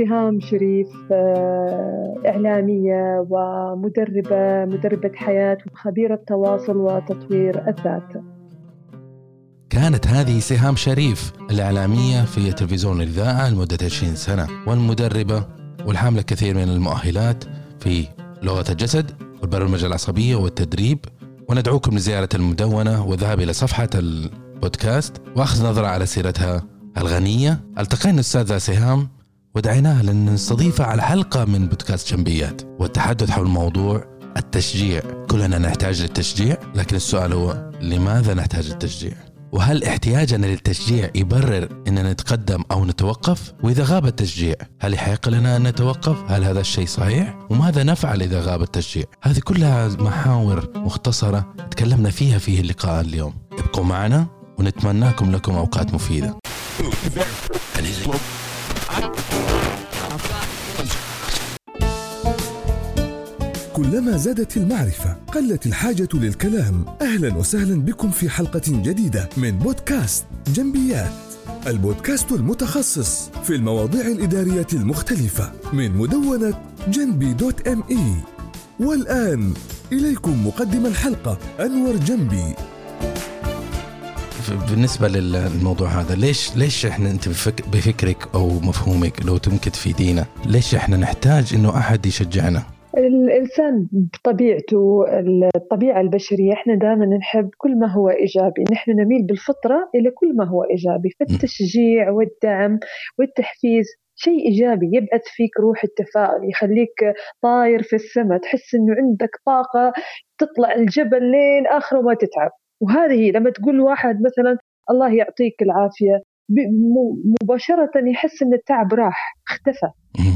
سهام شريف آه، إعلامية ومدربة مدربة حياة وخبيرة تواصل وتطوير الذات. كانت هذه سهام شريف الإعلامية في تلفزيون الإذاعة لمدة 20 سنة والمدربة والحاملة كثير من المؤهلات في لغة الجسد والبرمجة العصبية والتدريب. وندعوكم لزيارة المدونة والذهاب إلى صفحة البودكاست وأخذ نظرة على سيرتها الغنية. ألتقينا الأستاذة سهام ودعيناها لأن نستضيفها على حلقة من بودكاست جنبيات والتحدث حول موضوع التشجيع كلنا نحتاج للتشجيع لكن السؤال هو لماذا نحتاج للتشجيع وهل احتياجنا للتشجيع يبرر إننا نتقدم أو نتوقف؟ وإذا غاب التشجيع هل يحق لنا أن نتوقف؟ هل هذا الشيء صحيح؟ وماذا نفعل إذا غاب التشجيع؟ هذه كلها محاور مختصرة تكلمنا فيها في اللقاء اليوم. ابقوا معنا ونتمناكم لكم أوقات مفيدة. كلما زادت المعرفة قلت الحاجة للكلام. أهلا وسهلا بكم في حلقة جديدة من بودكاست جنبيات البودكاست المتخصص في المواضيع الإدارية المختلفة من مدونة جنبي دوت ام اي والآن إليكم مقدم الحلقة أنور جنبي. بالنسبة للموضوع هذا ليش ليش إحنا أنت بفك بفكرك أو مفهومك لو تمكن تفيدينا ليش إحنا نحتاج إنه أحد يشجعنا؟ الإنسان بطبيعته الطبيعة البشرية إحنا دائما نحب كل ما هو إيجابي. نحن نميل بالفطرة إلى كل ما هو إيجابي. فالتشجيع والدعم والتحفيز شيء إيجابي يبعث فيك روح التفاؤل يخليك طاير في السماء تحس إنه عندك طاقة تطلع الجبل لين آخره ما تتعب. وهذه لما تقول واحد مثلا الله يعطيك العافية مباشرة يحس أن التعب راح اختفى.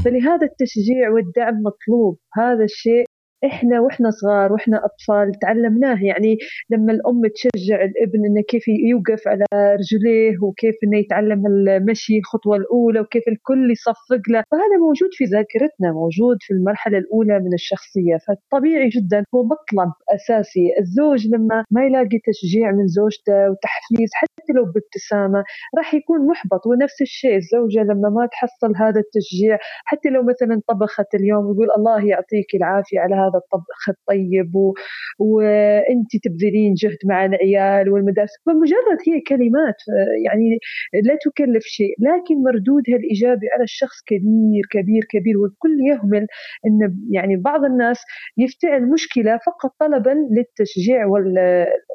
فلهذا التشجيع والدعم مطلوب. هذا الشيء إحنا وإحنا صغار وإحنا أطفال تعلمناه يعني لما الأم تشجع الابن إنه كيف يوقف على رجليه وكيف إنه يتعلم المشي الخطوة الأولى وكيف الكل يصفق له فهذا موجود في ذاكرتنا موجود في المرحلة الأولى من الشخصية. فطبيعي جدا هو مطلب أساسي. الزوج لما ما يلاقي تشجيع من زوجته وتحفيز حتى لو بابتسامة راح يكون محبط. ونفس الشيء الزوجة لما ما تحصل هذا التشجيع حتى لو مثلا طبخت اليوم يقول الله يعطيك العافية على هذا الطبخ الطيب و... وانت تبذلين جهد مع العيال والمدارس. فمجرد هي كلمات يعني لا تكلف شيء. لكن مردودها الإيجابي على الشخص كبير كبير كبير. والكل يهمل إن يعني بعض الناس يفتعل مشكلة فقط طلبا للتشجيع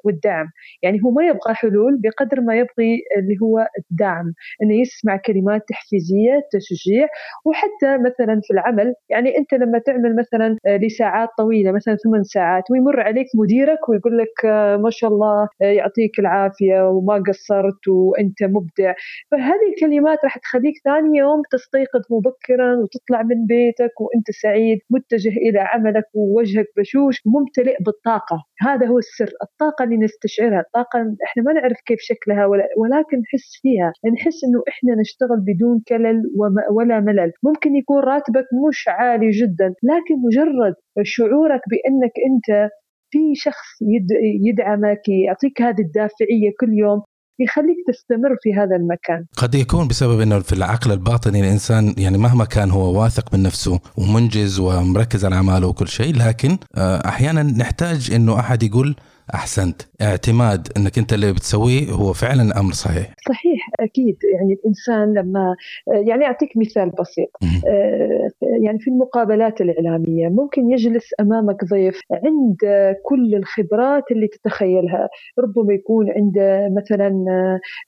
والدعم. يعني هو ما يبغى حلول بقدر ما يبغي اللي هو الدعم. إنه يسمع كلمات تحفيزية تشجيع. وحتى مثلا في العمل يعني أنت لما تعمل مثلا لساعات طويلة مثلا ثمان ساعات ويمر عليك مديرك ويقول لك آه، ما شاء الله آه، يعطيك العافية وما قصرت وأنت مبدع. فهذه الكلمات راح تخليك ثاني يوم تستيقظ مبكرا وتطلع من بيتك وأنت سعيد متجه إلى عملك ووجهك بشوش ممتلئ بالطاقة. هذا هو السر الطاقة اللي نستشعرها الطاقة إحنا ما نعرف كيف شكلها ولكن نحس فيها نحس إنه إحنا نشتغل بدون كلل ولا ملل. ممكن يكون راتبك مش عالي جدا لكن مجرد شعورك بإنك أنت في شخص يدعمك يعطيك هذه الدافعية كل يوم يخليك تستمر في هذا المكان. قد يكون بسبب إنه في العقل الباطني الإنسان يعني مهما كان هو واثق من نفسه ومنجز ومركز على أعماله وكل شيء لكن آه، أحيانا نحتاج إنه أحد يقول أحسنت. اعتماد إنك أنت اللي بتسويه هو فعلا أمر صحيح. صحيح أكيد. يعني الإنسان لما يعني أعطيك مثال بسيط. آه، يعني في المقابلات الإعلامية ممكن يجلس أمامك ضيف عند كل الخبرات اللي تتخيلها. ربما يكون عنده مثلا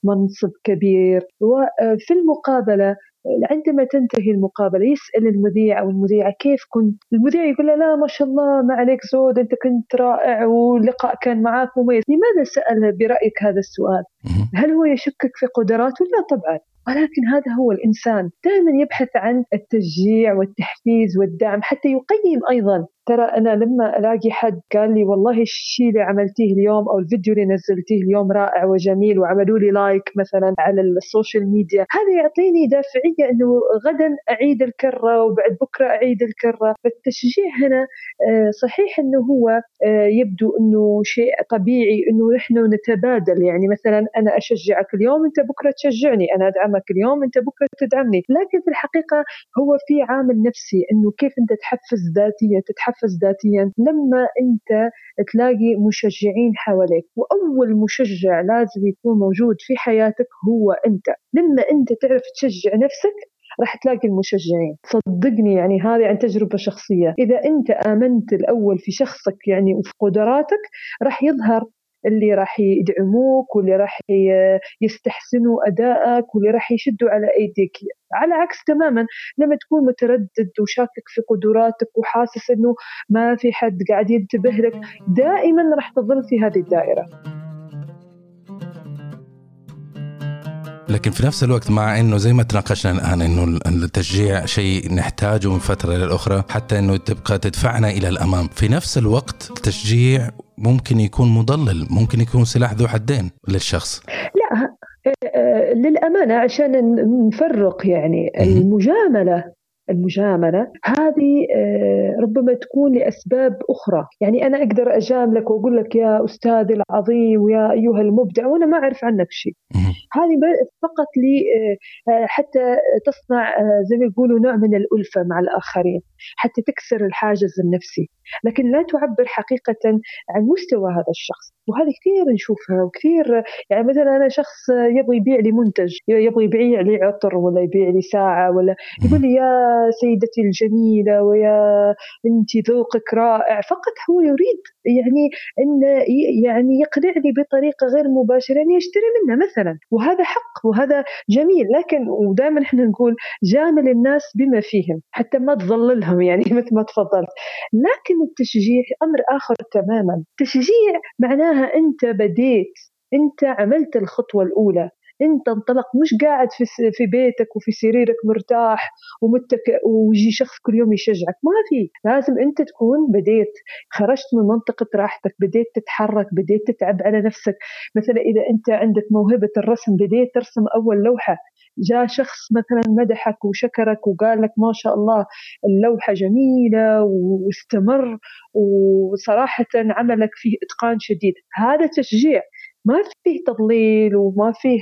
منصب كبير. وفي المقابلة عندما تنتهي المقابلة يسأل المذيع أو المذيعة كيف كنت؟ المذيع يقول له لا ما شاء الله ما عليك زود أنت كنت رائع واللقاء كان معك مميز، لماذا سأل برأيك هذا السؤال؟ هل هو يشكك في قدراته؟ لا طبعا، ولكن هذا هو الإنسان دائما يبحث عن التشجيع والتحفيز والدعم حتى يقيم أيضا ترى أنا لما ألاقي حد قال لي والله الشيء اللي عملتيه اليوم أو الفيديو اللي نزلتيه اليوم رائع وجميل وعملوا لي like مثلا على ال social media هذا يعطيني دافعية إنه غدا أعيد الكرة وبعد بكرة أعيد الكرة. فالتشجيع هنا آه، صحيح إنه هو آه، يبدو إنه شيء طبيعي إنه نحن نتبادل. يعني مثلا أنا أشجعك اليوم أنت بكرة تشجعني أنا أدعمك اليوم أنت بكرة تدعمني. لكن في الحقيقة هو في عامل نفسي إنه كيف أنت تحفز ذاتيا تتحفز ذاتيا لما أنت تلاقي مشجعين حواليك وأول مشجع لازم يكون موجود في حياتك هو أنت. لما أنت تعرف تشجع نفسك راح تلاقي المشجعين. صدقني يعني هذه عن تجربة شخصية. إذا أنت آمنت الأول في شخصك يعني وفي قدراتك راح يظهر اللي راح يدعموك واللي راح يستحسنوا أدائك واللي راح يشدوا على أيديك. على عكس تماما لما تكون متردد وشاكك في قدراتك وحاسس أنه ما في حد قاعد ينتبه لك دائما راح تظل في هذه الدائرة. لكن في نفس الوقت مع إنه زي ما تناقشنا الآن إنه التشجيع شيء نحتاجه من فترة للاخرى حتى إنه تبقى تدفعنا إلى الأمام، في نفس الوقت التشجيع ممكن يكون مضلل، ممكن يكون سلاح ذو حدين للشخص. لا آه، للأمانة عشان نفرق يعني المجاملة المجاملة هذه آه، ربما تكون لأسباب أخرى، يعني أنا أقدر أجاملك وأقول لك يا أستاذي العظيم ويا أيها المبدع وأنا ما أعرف عنك شيء. هذه فقط لي آه، حتى تصنع زي ما يقولوا نوع من الألفة مع الآخرين، حتى تكسر الحاجز النفسي، لكن لا تعبر حقيقة عن مستوى هذا الشخص، وهذه كثير نشوفها وكثير يعني مثلا أنا شخص يبغى يبيع لي منتج، يبغى يبيع لي عطر ولا يبيع لي ساعة ولا يقول لي يا سيدتي الجميلة ويا أنت ذوقك رائع. فقط هو يريد يعني أن يعني يقنعني بطريقة غير مباشرة أن يشتري منه مثلا. وهذا حق وهذا جميل. لكن ودائما إحنا نقول جامل الناس بما فيهم. حتى ما تظللهم. يعني؟ مثل ما تفضلت. لكن التشجيع أمر آخر تماما. تشجيع معناها أنت بديت أنت عملت الخطوة الأولى. أنت انطلق مش قاعد في في بيتك وفي سريرك مرتاح ومتكئ ويجي شخص كل يوم يشجعك. ما في. لازم أنت تكون بديت خرجت من منطقة راحتك بديت تتحرك بديت تتعب على نفسك. مثلا إذا أنت عندك موهبة الرسم بديت ترسم أول لوحة. جاء شخص مثلا مدحك وشكرك وقال لك ما شاء الله اللوحة جميلة واستمر وصراحة عملك فيه إتقان شديد. هذا تشجيع. ما فيه تضليل وما فيه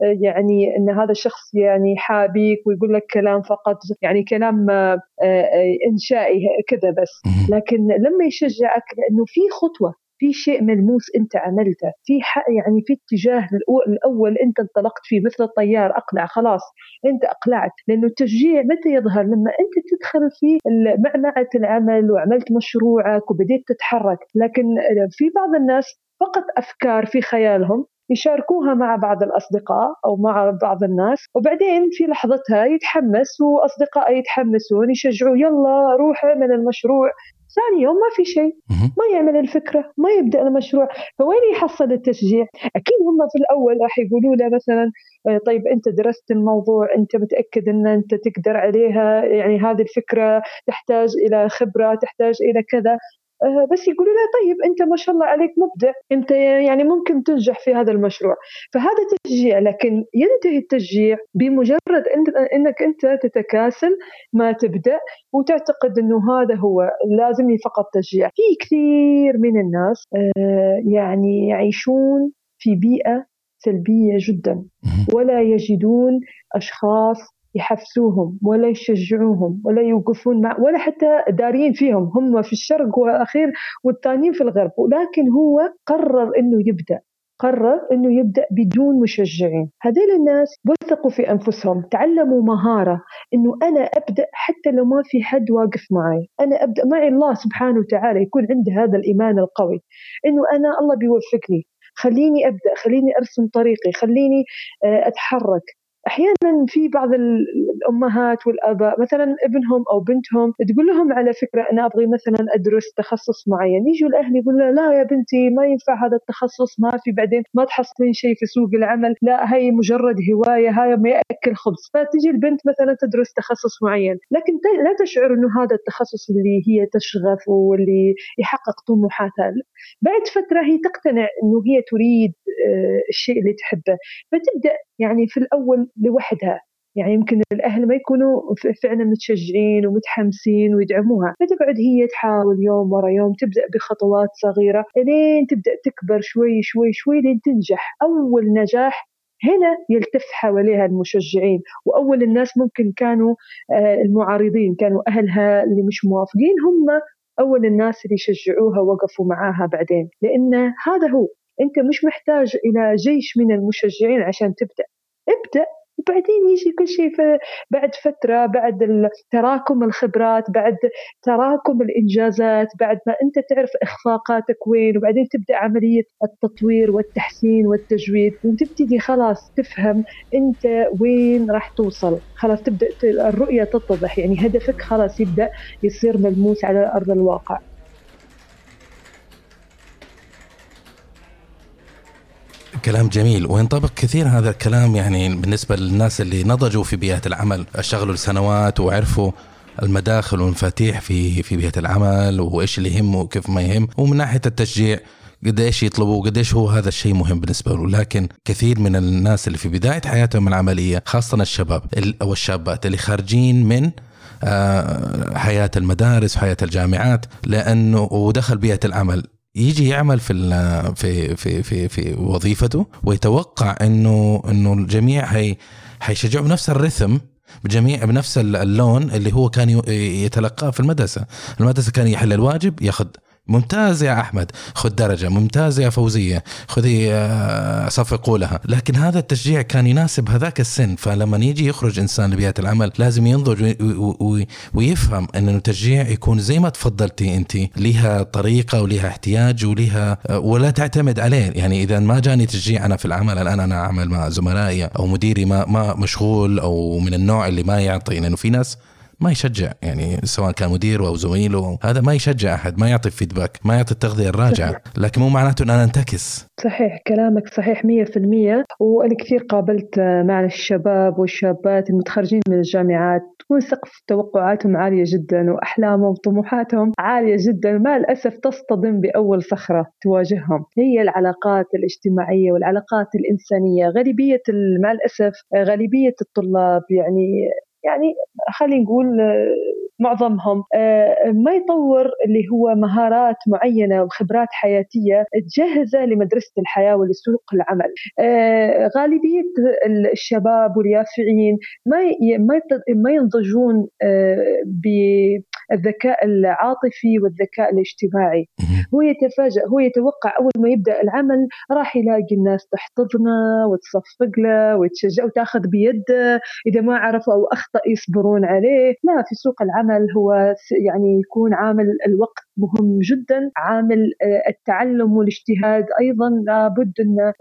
يعني إن هذا الشخص يعني حابيك ويقول لك كلام فقط يعني كلام آه، آه، إنشائي كذا بس. لكن لما يشجعك لأنه في خطوة. في شيء ملموس أنت عملته. في يعني في اتجاه الأول أنت انطلقت فيه مثل الطيار أقلع خلاص. أنت أقلعت. لأنه التشجيع متى يظهر؟ لما أنت تدخل في معمعة العمل وعملت مشروعك وبديت تتحرك. لكن في بعض الناس فقط أفكار في خيالهم يشاركوها مع بعض الأصدقاء أو مع بعض الناس وبعدين في لحظتها يتحمس وأصدقائه يتحمسون يشجعوا يلا روح اعمل المشروع. ثاني يوم ما في شيء. ما يعمل الفكرة ما يبدأ المشروع. فوين يحصل التشجيع؟ أكيد هم في الأول راح يقولوا له مثلا آه، طيب أنت درست الموضوع أنت متأكد أن أنت تقدر عليها يعني هذه الفكرة تحتاج إلى خبرة تحتاج إلى كذا. بس يقولوا لا طيب أنت ما شاء الله عليك مبدع. أنت يعني ممكن تنجح في هذا المشروع. فهذا تشجيع لكن ينتهي التشجيع بمجرد إنك أنت تتكاسل ما تبدأ وتعتقد إنه هذا هو لازمني فقط تشجيع. في كثير من الناس آه، يعني يعيشون في بيئة سلبية جدا. ولا يجدون أشخاص يحفزوهم ولا يشجعوهم ولا يوقفون مع ولا حتى دارين فيهم. هم في الشرق واخير والثانيين في الغرب. ولكن هو قرر إنه يبدأ. قرر إنه يبدأ بدون مشجعين. هذول الناس وثقوا في أنفسهم تعلموا مهارة إنه أنا أبدأ حتى لو ما في حد واقف معي. أنا ابدا معي الله سبحانه وتعالى يكون عندي هذا الإيمان القوي. إنه أنا الله بيوفقني. خليني أبدأ خليني أرسم طريقي خليني آه، أتحرك. أحيانا في بعض الأمهات والآباء مثلا ابنهم أو بنتهم تقول لهم على فكرة أنا أبغي مثلا أدرس تخصص معين. يجوا الأهل يقولوا لا يا بنتي ما ينفع هذا التخصص ما في بعدين ما تحصلين شيء في سوق العمل لا هي مجرد هواية هاي ما يأكل خبز. فتجي البنت مثلا تدرس تخصص معين. لكن لا تشعر إنه هذا التخصص اللي هي تشغف واللي يحقق طموحاتها. بعد فترة هي تقتنع إنه هي تريد الشيء اللي تحبه. فتبدأ يعني في الأول لوحدها. يعني يمكن الأهل ما يكونوا فعلا متشجعين ومتحمسين ويدعموها. فتقعد هي تحاول يوم ورا يوم تبدأ بخطوات صغيرة لين تبدأ تكبر شوي شوي شوي لين تنجح. أول نجاح هنا يلتف حواليها المشجعين. وأول الناس ممكن كانوا آه، المعارضين كانوا أهلها اللي مش موافقين. هم أول الناس اللي شجعوها وقفوا معاها بعدين. لأن هذا هو. أنت مش محتاج إلى جيش من المشجعين عشان تبدأ. ابدأ وبعدين يجي كل شيء بعد فترة بعد تراكم الخبرات بعد تراكم الإنجازات بعد ما أنت تعرف إخفاقاتك وين وبعدين تبدأ عملية التطوير والتحسين والتجويد وتبتدي خلاص تفهم أنت وين راح توصل. خلاص تبدأ الرؤية تتضح يعني هدفك خلاص يبدأ يصير ملموس على أرض الواقع. كلام جميل وينطبق كثير هذا الكلام يعني بالنسبة للناس اللي نضجوا في بيئة العمل. اشتغلوا لسنوات وعرفوا المداخل والمفاتيح في في بيئة العمل وإيش اللي يهم وكيف ما يهم. ومن ناحية التشجيع قديش يطلبوا قديش هو هذا الشيء مهم بالنسبة له. لكن كثير من الناس اللي في بداية حياتهم العملية خاصة الشباب أو الشابات اللي خارجين من آه، حياة المدارس وحياة الجامعات لأنه ودخل بيئة العمل يجي يعمل في في في في في وظيفته ويتوقع انه إنه الجميع هي حيشجعه بنفس الرثم بجميع بنفس اللون اللي هو كان يتلقاه في المدرسة، المدرسة كان يحل الواجب ياخذ ممتاز يا أحمد. خذ درجة. ممتاز يا فوزية. خذي آه، صفقوا لها. لكن هذا التشجيع كان يناسب هذاك السن. فلما يجي يخرج إنسان لبيئة العمل لازم ينضج ويفهم إن التشجيع يكون زي ما تفضلتي أنت. لها طريقة ولها احتياج ولها آه، ولا تعتمد عليه. يعني إذا ما جاني تشجيع أنا في العمل الآن أنا أعمل مع زملائي أو مديري ما ما مشغول أو من النوع اللي ما يعطي. لأنه في ناس ما يشجع يعني سواء كان مدير أو زميله هذا ما يشجع أحد ما يعطي فيدباك ما يعطي التغذية الراجعة لكن مو معناته أن أنا انتكس. صحيح كلامك صحيح 100% وأنا كثير قابلت مع الشباب والشابات المتخرجين من الجامعات تكون سقف توقعاتهم عالية جدا وأحلامهم وطموحاتهم عالية جدا مع الأسف تصطدم بأول صخرة تواجههم. هي العلاقات الاجتماعية والعلاقات الإنسانية غالبية مع الأسف غالبية الطلاب يعني يعني خلينا نقول آه، معظمهم. آه، ما يطور اللي هو مهارات معينة وخبرات حياتية تجهزه لمدرسة الحياة ولسوق العمل. آه، غالبية الشباب واليافعين ما ما ينضجون بالذكاء العاطفي والذكاء الاجتماعي. هو يتفاجأ هو يتوقع أول ما يبدأ العمل راح يلاقي الناس تحتضنه وتصفق له وتشجع وتاخذ بيده. إذا ما عرفوا أو أخطأ يصبرون عليه. لا في سوق العمل هو يعني يكون عامل الوقت مهم جدا. عامل آه، التعلم والاجتهاد أيضا لابد أن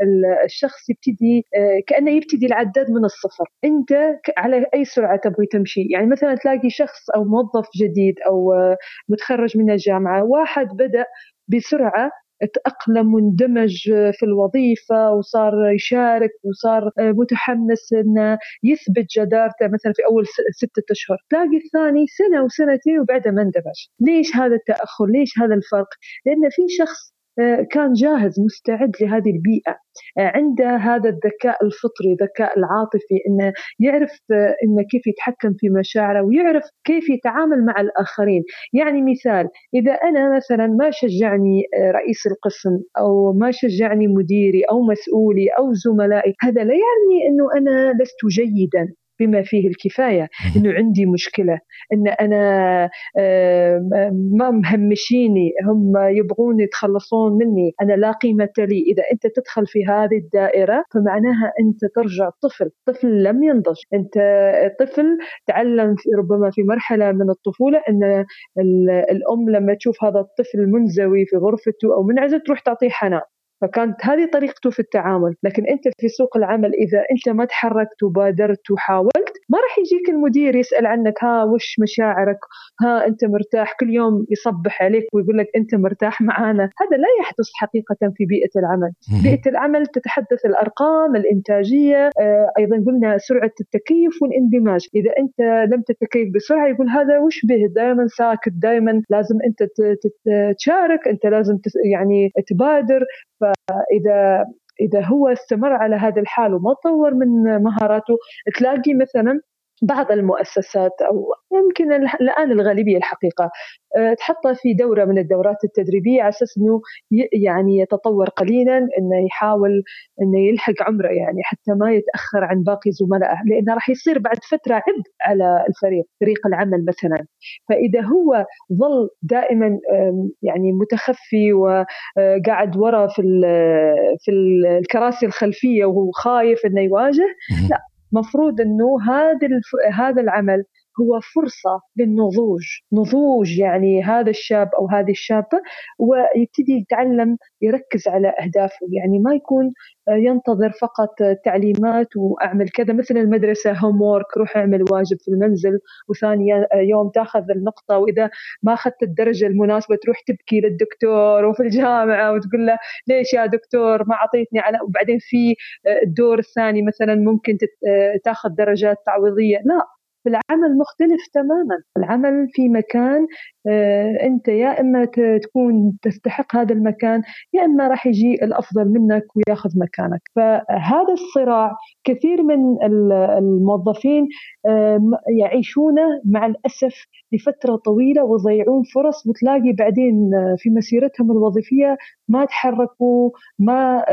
الشخص يبتدي آه، كأنه يبتدي العداد من الصفر. أنت على أي سرعة تبغي تمشي؟ يعني مثلا تلاقي شخص أو موظف جديد أو آه، متخرج من الجامعة واحد بدأ بسرعة تأقلم واندمج في الوظيفة وصار يشارك وصار متحمس إنه يثبت جدارته مثلا في أول ستة أشهر، تلاقي الثاني سنة وسنتين وبعدها ما اندمج، ليش هذا التأخر؟ ليش هذا الفرق؟ لأن في شخص آه، كان جاهز مستعد لهذه البيئة. آه، عنده هذا الذكاء الفطري الذكاء العاطفي إنه يعرف آه، إنه كيف يتحكم في مشاعره ويعرف كيف يتعامل مع الآخرين. يعني مثال إذا أنا مثلا ما شجعني رئيس القسم أو ما شجعني مديري أو مسؤولي أو زملائي هذا لا يعني إنه أنا لست جيدا. بما فيه الكفاية إنه عندي مشكلة إن أنا ما مهمشيني هم يبغون يتخلصون مني أنا لا قيمة لي. إذا أنت تدخل في هذه الدائرة فمعناها أنت ترجع طفل طفل لم ينضج. أنت طفل تعلم في ربما في مرحلة من الطفولة إن الأم لما تشوف هذا الطفل منزوي في غرفته أو منعزل تروح تعطيه حنان. فكانت هذه طريقته في التعامل. لكن أنت في سوق العمل إذا أنت ما تحركت وبادرت وحاولت ما راح يجيك المدير يسأل عنك ها وش مشاعرك؟ ها أنت مرتاح؟ كل يوم يصبح عليك ويقول لك أنت مرتاح معانا. هذا لا يحدث حقيقة في بيئة العمل. بيئة العمل تتحدث الأرقام الإنتاجية آه، أيضا قلنا سرعة التكيف والاندماج. إذا أنت لم تتكيف بسرعة يقول هذا وش به؟ دائما ساكت دائما لازم أنت تشارك أنت لازم يعني تبادر. فإذا إذا هو استمر على هذا الحال وما طور من مهاراته تلاقي مثلا بعض المؤسسات أو يمكن الآن الغالبية الحقيقة آه، تحطه في دورة من الدورات التدريبية على أساس إنه يعني يتطور قليلا إنه يحاول إنه يلحق عمره يعني حتى ما يتأخر عن باقي زملائه لأنه راح يصير بعد فترة عبء على الفريق فريق العمل مثلا. فإذا هو ظل دائما يعني متخفي وقاعد ورا في في الكراسي الخلفية وهو خايف إنه يواجه لا مفروض إنه هذا هذا العمل هو فرصة للنضوج. نضوج يعني هذا الشاب أو هذه الشابة ويبتدي يتعلم يركز على أهدافه. يعني ما يكون ينتظر فقط تعليمات وأعمل كذا. مثل المدرسة هوم وورك روح اعمل واجب في المنزل وثاني يوم تاخذ النقطة. وإذا ما أخذت الدرجة المناسبة تروح تبكي للدكتور وفي الجامعة وتقول له ليش يا دكتور؟ ما أعطيتني على وبعدين في الدور الثاني مثلا ممكن تاخذ درجات تعويضية. لا. العمل مختلف تماما. العمل في مكان آه، أنت يا إما تكون تستحق هذا المكان يا إما راح يجي الأفضل منك وياخذ مكانك. فهذا الصراع كثير من الموظفين يعيشونه مع الأسف لفترة طويلة ويضيعون فرص وتلاقي بعدين في مسيرتهم الوظيفية ما تحركوا ما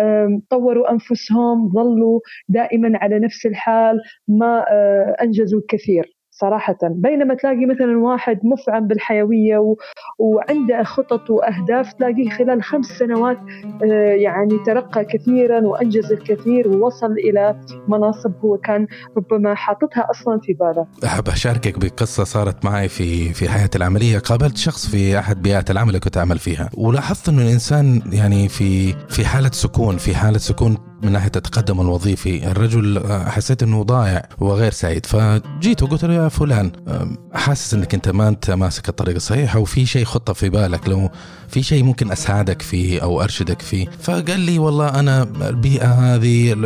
طوروا أنفسهم ظلوا دائما على نفس الحال ما آه، أنجزوا الكثير. صراحة. بينما تلاقي مثلا واحد مفعم بالحيوية و... وعنده خطط وأهداف تلاقيه خلال خمس سنوات آه، يعني ترقى كثيرا وأنجز الكثير ووصل إلى مناصب هو كان ربما حاططها أصلا في باله. أحب أشاركك بقصة صارت معي في في حياتي العملية. قابلت شخص في أحد بيئات العمل اللي كنت أعمل فيها. ولاحظت أنه الإنسان يعني في في حالة سكون في حالة سكون من ناحية التقدم الوظيفي. الرجل آه، حسيت إنه ضايع وغير سعيد. فجيت وقلت له يا فلان حاسس إنك أنت ما أنت ماسك الطريق الصحيح وفي شيء خطة في بالك لو في شيء ممكن أساعدك فيه أو أرشدك فيه. فقال لي والله أنا البيئة هذه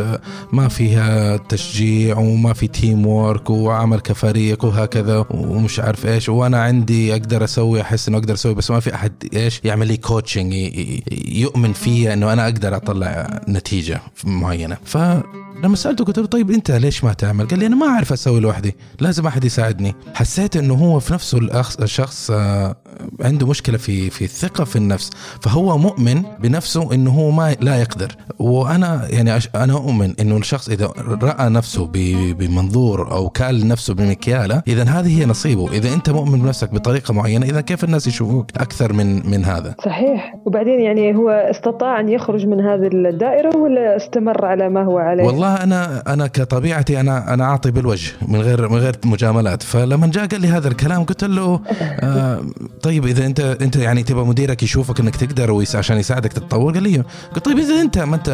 ما فيها تشجيع وما في teamwork وعمل كفريق وهكذا ومش عارف إيش وأنا عندي أقدر أسوي أحس إنه أقدر أسوي بس ما في أحد إيش يعمل لي coaching يؤمن فيا إنه أنا أقدر أطلع نتيجة معينة. ف لما سألته قلت له طيب أنت ليش ما تعمل؟ قال لي أنا ما أعرف أسوي لوحدي، لازم أحد يساعدني. حسيت إنه هو في نفسه الشخص آه، عنده مشكلة في في الثقة في النفس، فهو مؤمن بنفسه إنه هو ما لا يقدر، وأنا يعني أنا أؤمن إنه الشخص إذا رأى نفسه بمنظور أو كال نفسه بمكيالة، إذا هذه هي نصيبه، إذا أنت مؤمن بنفسك بطريقة معينة، إذا كيف الناس يشوفوك أكثر من من هذا؟ صحيح، وبعدين يعني هو استطاع أن يخرج من هذه الدائرة ولا استمر على ما هو عليه؟ والله أنا أنا كطبيعتي أنا أنا أعطي بالوجه من غير من غير مجاملات فلما جاء قال لي هذا الكلام قلت له آه طيب إذا أنت أنت يعني تبغى مديرك يشوفك إنك تقدر ويس عشان يساعدك تتطور قال لي قلت طيب إذا أنت ما أنت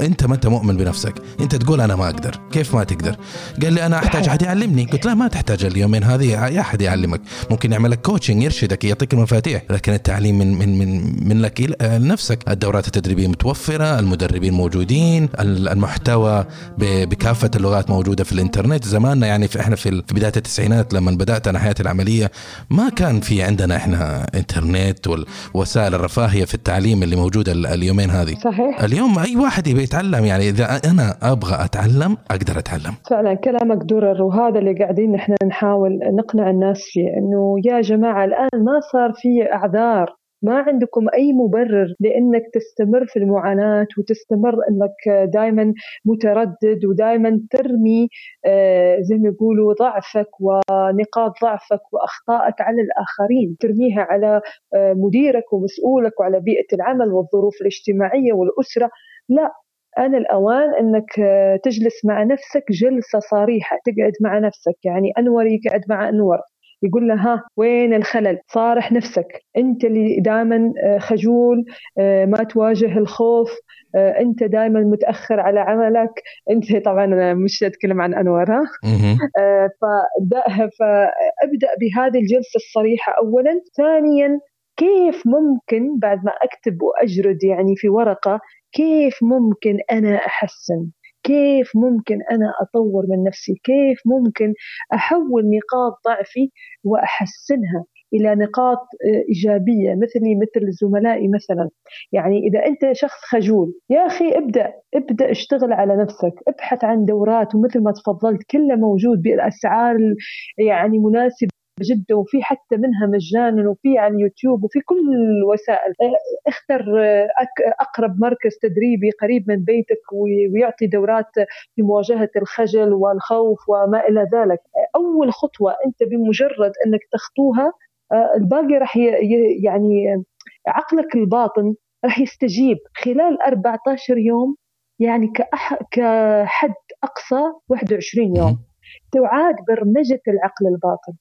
أنت ما أنت مؤمن بنفسك أنت تقول أنا ما أقدر كيف ما تقدر؟ قال لي أنا أحتاج أحد يعلمني. قلت له ما تحتاج اليومين هذه أحد يعلمك. ممكن يعمل لك كوتشنج يرشدك يعطيك المفاتيح لكن التعليم من من من من لك لنفسك. الدورات التدريبية متوفرة المدربين موجودين المحتوى بكافة اللغات موجودة في الإنترنت. زماننا يعني في إحنا في بداية التسعينات لما بدأت أنا حياتي العملية ما كان في عندنا إحنا إنترنت ووسائل الرفاهية في التعليم اللي موجودة اليومين هذه. صحيح. اليوم أي واحد يبي يتعلم يعني إذا أنا أبغى أتعلم أقدر أتعلم. فعلا كلامك درر وهذا اللي قاعدين إحنا نحاول نقنع الناس فيه إنه يا جماعة الآن ما صار في أعذار ما عندكم أي مبرر لأنك تستمر في المعاناة وتستمر أنك دائما متردد ودائما ترمي آه، زي ما يقولوا ضعفك ونقاط ضعفك وأخطائك على الآخرين. ترميها على آه، مديرك ومسؤولك وعلى بيئة العمل والظروف الاجتماعية والأسرة. لا أنا الأوان أنك آه، تجلس مع نفسك جلسة صريحة تقعد مع نفسك. يعني أنور يقعد مع أنور. يقول له ها وين الخلل؟ صارح نفسك. أنت اللي دائما آه، خجول آه، ما تواجه الخوف آه، أنت دائما متأخر على عملك. أنت طبعا أنا مش أتكلم عن أنور ها؟ فأبدأ بهذه الجلسة الصريحة اولا. ثانيا كيف ممكن بعد ما أكتب وأجرد يعني في ورقة كيف ممكن أنا أحسن؟ كيف ممكن أنا أطور من نفسي؟ كيف ممكن أحول نقاط ضعفي وأحسنها إلى نقاط آه، إيجابية مثلي مثل زملائي مثلا؟ يعني إذا أنت شخص خجول يا أخي ابدأ ابدأ اشتغل على نفسك ابحث عن دورات. ومثل ما تفضلت كله موجود بأسعار يعني مناسبة جدا وفي حتى منها مجانا وفي على اليوتيوب وفي كل الوسائل. اختر أقرب مركز تدريبي قريب من بيتك ويعطي دورات في مواجهه الخجل والخوف وما إلى ذلك. أول خطوة أنت بمجرد أنك تخطوها الباقي راح يعني عقلك الباطن راح يستجيب. خلال 14 يوم يعني كحد أقصى 21 يوم. تعاد برمجة العقل الباطن.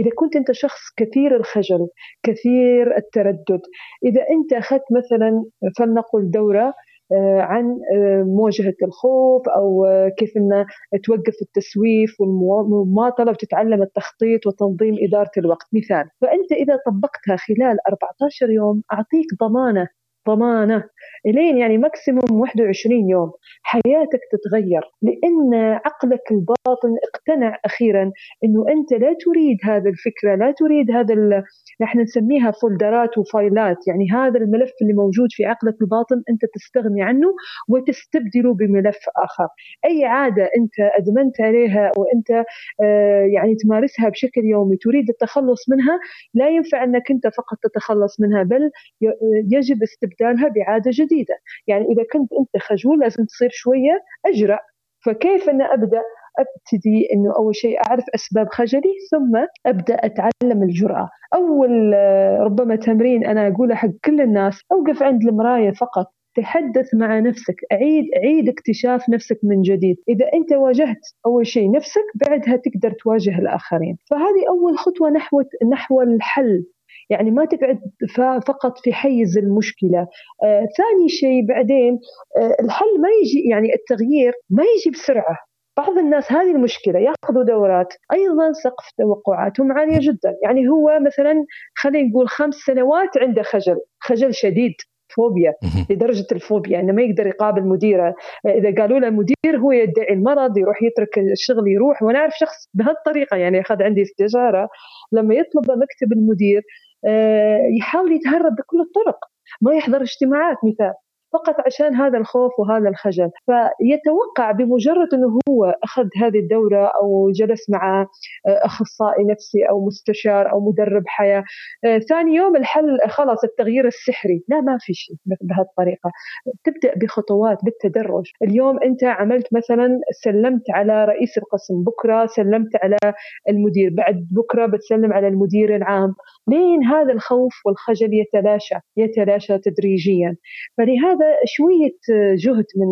إذا كنت أنت شخص كثير الخجل كثير التردد إذا أنت أخذت مثلا فلنقل دورة آه، عن آه، مواجهة الخوف أو آه، كيف أن توقف التسويف والمماطلة وتتعلم التخطيط وتنظيم إدارة الوقت. مثال فأنت إذا طبقتها خلال 14 يوم أعطيك ضمانة ضمانة إلين يعني maximum 21 يوم حياتك تتغير لأن عقلك الباطن اقتنع أخيرا إنه أنت لا تريد هذا الفكرة لا تريد هذا نحن نسميها folder ات و file ات يعني هذا الملف اللي موجود في عقلك الباطن أنت تستغني عنه وتستبدله بملف آخر. أي عادة أنت أدمنت عليها وانت آه يعني تمارسها بشكل يومي تريد التخلص منها لا ينفع أنك أنت فقط تتخلص منها بل يجب استبدالها بعادة جديدة. يعني إذا كنت أنت خجول لازم تصير شوية أجرأ. فكيف أنا أبدأ؟ أبتدي أنه أول شيء أعرف أسباب خجلي ثم أبدأ أتعلم الجرأة. أول آه، ربما تمرين أنا اقوله حق كل الناس أوقف عند المراية فقط. تحدث مع نفسك. عيد عيد اكتشاف نفسك من جديد. إذا أنت واجهت أول شيء نفسك بعدها تقدر تواجه الآخرين. فهذه أول خطوة نحو نحو الحل. يعني ما تقعد فقط في حيز المشكلة. آه ثاني شيء بعدين آه الحل ما يجي يعني التغيير ما يجي بسرعة. بعض الناس هذه المشكلة ياخذوا دورات أيضا سقف توقعاتهم عالية جدا. يعني هو مثلا خلينا نقول خمس سنوات عنده خجل خجل شديد فوبيا لدرجة الفوبيا أنه ما يقدر يقابل مديره. إذا قالوا له مدير هو يدعي المرض يروح يترك الشغل يروح. وأنا أعرف شخص بهالطريقة يعني أخذ عندي استشارة لما يطلب مكتب المدير آه، يحاول يتهرب بكل الطرق. ما يحضر اجتماعات مثال. فقط عشان هذا الخوف وهذا الخجل. فيتوقع بمجرد أنه هو أخذ هذه الدورة أو جلس مع أخصائي نفسي أو مستشار أو مدرب حياة ثاني يوم الحل خلاص التغيير السحري. لا ما في شيء بهالطريقة تبدأ بخطوات بالتدرج. اليوم أنت عملت مثلا سلمت على رئيس القسم بكرة سلمت على المدير بعد بكرة بتسلم على المدير العام. لين هذا الخوف والخجل يتلاشى يتلاشى تدريجيا. فلهذا شوية جهد من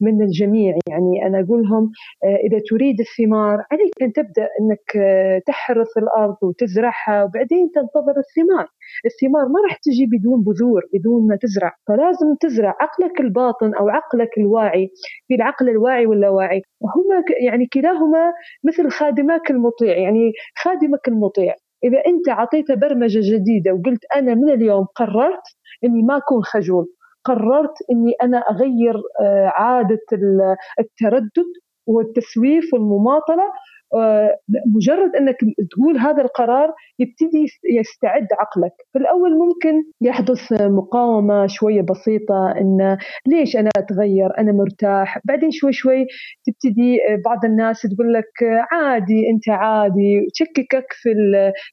من الجميع. يعني أنا أقول لهم آه، إذا تريد الثمار عليك أن تبدأ إنك آه، تحرث الأرض وتزرعها وبعدين تنتظر الثمار. الثمار ما راح تجي بدون بذور بدون ما تزرع. فلازم تزرع عقلك الباطن أو عقلك الواعي. في العقل الواعي واللاواعي هما يعني كلاهما مثل خادمك المطيع. يعني خادمك المطيع. إذا أنت أعطيته برمجة جديدة وقلت أنا من اليوم قررت إني ما أكون خجول. قررت إني أنا أغير آه، عادة التردد والتسويف والمماطلة مجرد إنك تقول هذا القرار يبتدي يستعد عقلك. في الأول ممكن يحدث مقاومة شوية بسيطة إن ليش أنا أتغير؟ أنا مرتاح. بعدين شوي شوي تبتدي بعض الناس تقول لك عادي أنت عادي. تشككك في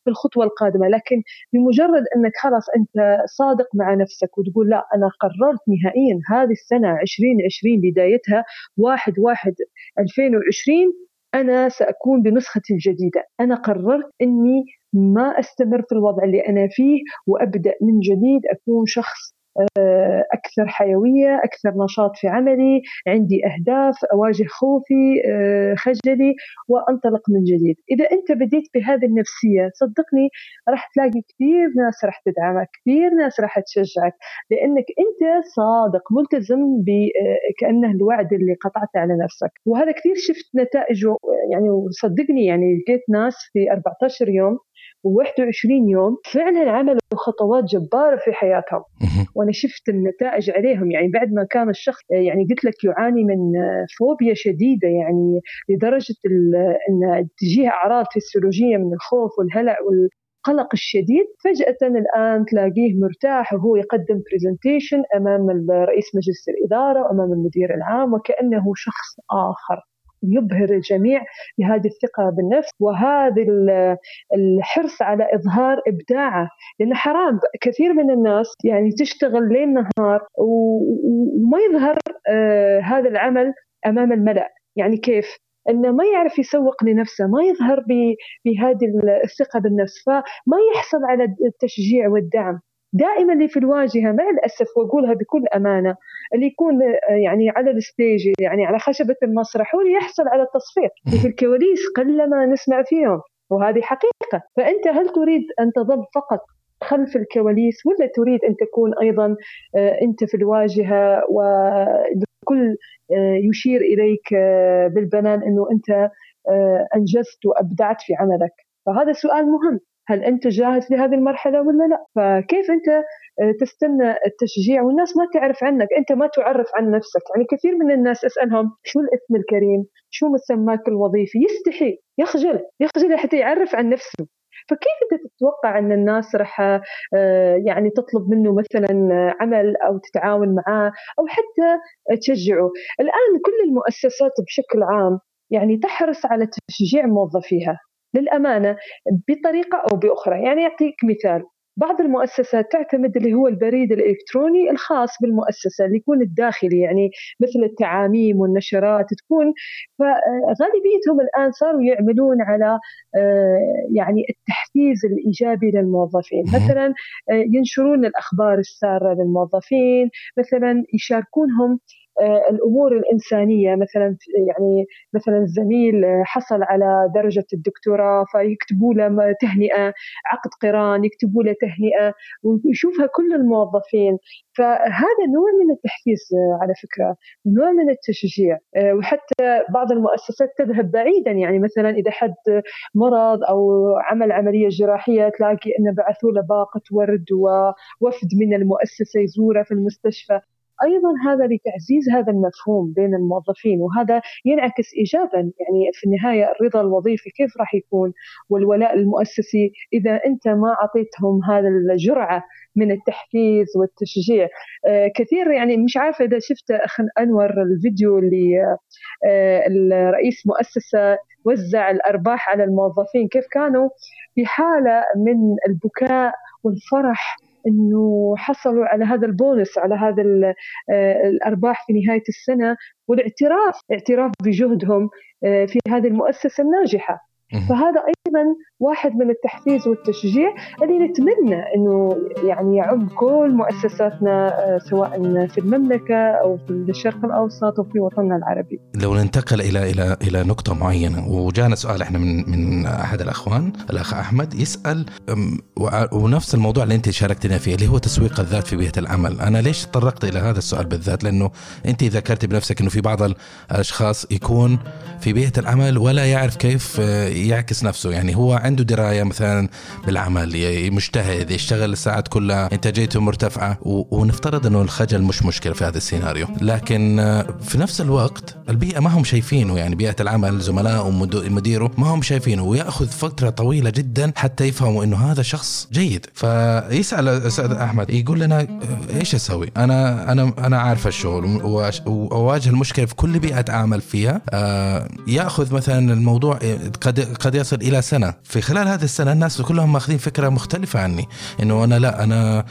في الخطوة القادمة. لكن بمجرد إنك خلاص أنت صادق مع نفسك وتقول لا أنا قررت نهائيا هذه السنة 2020 بدايتها 1 1 2020 أنا سأكون بنسختي الجديدة أنا قررت أني ما أستمر في الوضع اللي أنا فيه وأبدأ من جديد أكون شخص آه، أكثر حيوية أكثر نشاط في عملي عندي أهداف أواجه خوفي آه، خجلي وأنطلق من جديد. إذا أنت بديت بهذه النفسية صدقني راح تلاقي كثير ناس راح تدعمك كثير ناس راح تشجعك لأنك أنت صادق ملتزم كأنه الوعد اللي قطعته على نفسك. وهذا كثير شفت نتائجه يعني وصدقني يعني لقيت ناس في 14 يوم و21 يوم فعلا عملوا خطوات جبارة في حياتهم. وأنا شفت النتائج عليهم. يعني بعد ما كان الشخص يعني قلت لك يعاني من فوبيا شديدة يعني لدرجة أن تجيه أعراض فسيولوجية من الخوف والهلع القلق الشديد. فجأة الآن تلاقيه مرتاح وهو يقدم برزنتيشن أمام رئيس مجلس الإدارة وأمام المدير العام وكأنه شخص آخر. يبهر الجميع بهذه الثقة بالنفس وهذا الحرص على إظهار إبداعه. لأن حرام كثير من الناس يعني تشتغل ليل نهار وما يظهر آه هذا العمل أمام الملأ. يعني كيف؟ إنه ما يعرف يسوق لنفسه ما يظهر بهذه الثقة بالنفس فما يحصل على التشجيع والدعم. دائما اللي في الواجهة مع الاسف واقولها بكل أمانة اللي يكون يعني على ال stage يعني على خشبة المسرح هو اللي يحصل على التصفيق. في الكواليس قلما نسمع فيهم وهذه حقيقة. فأنت هل تريد أن تظل فقط خلف الكواليس ولا تريد أن تكون أيضا آه، أنت في الواجهة وكل آه، يشير إليك آه، بالبنان إنه أنت أنجزت وأبدعت في عملك؟ فهذا سؤال مهم. هل أنت جاهز لهذه المرحلة ولا لا؟ فكيف أنت آه، تستنى التشجيع؟ والناس ما تعرف عنك أنت ما تعرف عن نفسك. يعني كثير من الناس أسألهم شو الاسم الكريم؟ شو مسماك الوظيفي؟ يستحي يخجل يخجل حتى يعرف عن نفسه. فكيف أنت تتوقع أن الناس راح آه، يعني تطلب منه مثلا عمل أو تتعاون معاه أو حتى تشجعه؟ الآن كل المؤسسات بشكل عام يعني تحرص على تشجيع موظفيها. للأمانة بطريقة أو بأخرى. يعني أعطيك مثال. بعض المؤسسات تعتمد اللي هو البريد الإلكتروني الخاص بالمؤسسة اللي يكون الداخلي يعني مثل التعاميم والنشرات تكون. فغالبيتهم الآن صاروا يعملون على آه، يعني التحفيز الإيجابي للموظفين. مثلا آه، ينشرون الأخبار السارة للموظفين مثلا يشاركونهم الأمور الإنسانية مثلا يعني مثلا الزميل حصل على درجة الدكتوراه فيكتبوا له تهنئة عقد قران يكتبوا له تهنئة ويشوفها كل الموظفين. فهذا نوع من التحفيز آه، على فكرة نوع من التشجيع. آه، وحتى بعض المؤسسات تذهب بعيدا. يعني مثلا إذا حد مرض أو عمل عملية جراحية تلاقي إنه بعثوا له باقة ورد ووفد من المؤسسة يزوره في المستشفى. أيضا هذا لتعزيز هذا المفهوم بين الموظفين وهذا ينعكس ايجابا يعني في النهاية الرضا الوظيفي كيف راح يكون والولاء المؤسسي إذا أنت ما أعطيتهم هذا الجرعة من التحفيز والتشجيع. آه كثير يعني مش عارفه إذا شفت أخ أنور الفيديو اللي آه الرئيس مؤسسة وزع الأرباح على الموظفين كيف كانوا في حاله من البكاء والفرح إنه حصلوا على هذا البونس على هذا آه، الأرباح في نهاية السنة والاعتراف اعتراف بجهدهم آه، في هذه المؤسسة الناجحة. فهذا أيضا واحد من التحفيز والتشجيع اللي نتمنى إنه يعني يعم كل مؤسساتنا آه، سواء في المملكة أو في الشرق الأوسط وفي وطننا العربي. لو ننتقل إلى إلى إلى نقطة معينة وجانا سؤال إحنا من من أحد الأخوان الأخ أحمد يسأل ونفس الموضوع اللي أنت شاركتنا فيه اللي هو تسويق الذات في بيئة العمل، أنا ليش تطرقت إلى هذا السؤال بالذات؟ لأنه أنت ذكرت بنفسك إنه في بعض الأشخاص يكون في بيئة العمل ولا يعرف كيف آه، يعكس نفسه. يعني هو عنده دراية مثلا بالعمل مجتهد يشتغل الساعات كلها إنتاجيته مرتفعة ونفترض إنه الخجل مش مشكلة في هذا السيناريو. لكن آه، في نفس الوقت البيئة ما هم شايفينه. يعني بيئة العمل زملائه ومديره ما هم شايفينه. ويأخذ فترة طويلة جدا حتى يفهموا إنه هذا شخص جيد. فيسأل أستاذ أحمد يقول لنا آه، إيش أسوي؟ أنا أنا أنا عارف الشغل وأواجه المشكلة في كل بيئة أعمل فيها. آه، يأخذ مثلا الموضوع قد قد يصل إلى سنة. في خلال هذه السنة الناس كلهم ماخذين فكرة مختلفة عني. إنه أنا لا أنا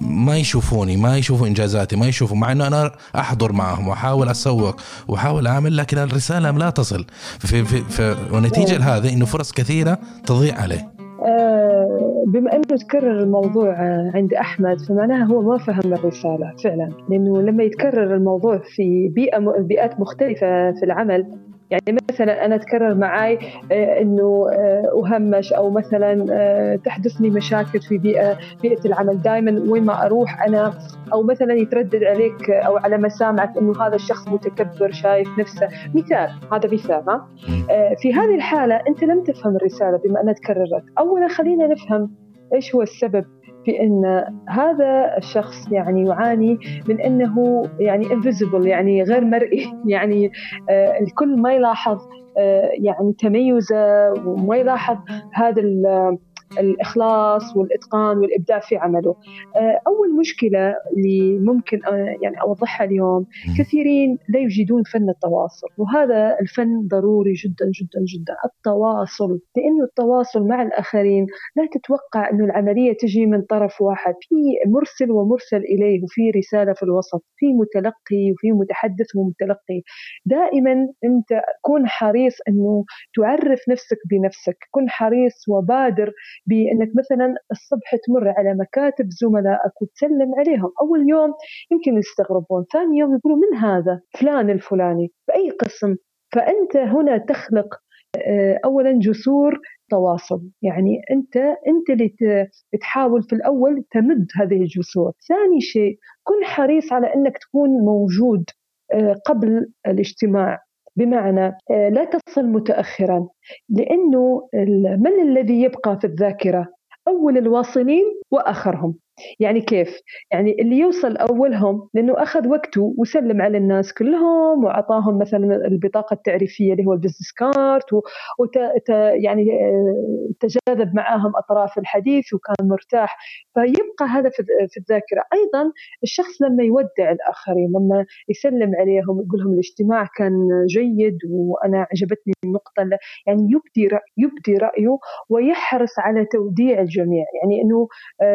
ما يشوفوني ما يشوفوا إنجازاتي ما يشوفوا مع إنه أنا أحضر معهم وأحاول أسوق وأحاول أعمل لكن الرسالة لا تصل. في, في, في ونتيجة لهذا إنه فرص كثيرة تضيع عليه. آه، بما أنه تكرر الموضوع عند أحمد فمعناها هو ما فهم الرسالة فعلا. لأنه لما يتكرر الموضوع في بيئة بيئات مختلفة في العمل يعني مثلا أنا تكرر معي آه، إنه آه، أهمش أو مثلا آه، تحدثني مشاكل في بيئة بيئة العمل. دائما وين ما أروح أنا أو مثلا يتردد عليك أو على مسامعك إنه هذا الشخص متكبر شايف نفسه. مثال هذا مثال ها؟ في هذه الحالة أنت لم تفهم الرسالة بما انها تكررت اولا خلينا نفهم إيش هو السبب في إن هذا الشخص يعني يعاني من إنه يعني انفيزبل يعني غير مرئي يعني آه، الكل ما يلاحظ آه، يعني تميزه وما يلاحظ هذا الإخلاص والإتقان والإبداع في عمله. آه، أول مشكلة اللي ممكن آه، يعني أوضحها اليوم كثيرين لا يجدون فن التواصل وهذا الفن ضروري جدا جدا جدا. التواصل لأنه التواصل مع الآخرين لا تتوقع أنه العملية تجي من طرف واحد. في مرسل ومرسل إليه وفي رسالة في الوسط في متلقي وفي متحدث ومتلقي. دائما أنت كن حريص أنه تعرف نفسك بنفسك كن حريص وبادر بأنك مثلا الصبح تمر على مكاتب زملائك وتسلم عليهم. أول يوم يمكن يستغربون ثاني يوم يقولوا من هذا؟ فلان الفلاني. بأي قسم؟ فأنت هنا تخلق آه، اولا جسور تواصل. يعني أنت أنت اللي تحاول في الأول تمد هذه الجسور. ثاني شيء كن حريص على أنك تكون موجود آه، قبل الاجتماع. بمعنى آه، لا تصل متاخرا لأنه من الذي يبقى في الذاكرة؟ أول الواصلين وآخرهم. يعني كيف؟ يعني اللي يوصل أولهم لأنه أخذ وقته وسلم على الناس كلهم وأعطاهم مثلا البطاقة التعريفية اللي هو ال business card وت يعني آه، تجاذب معاهم أطراف الحديث وكان مرتاح. فيبقى هذا في الذاكرة، أيضا الشخص لما يودع الآخرين لما يسلم عليهم يقول لهم الاجتماع كان جيد وأنا عجبتني النقطة يعني يبدي رأي يبدي رأيه ويحرص على توديع الجميع، يعني إنه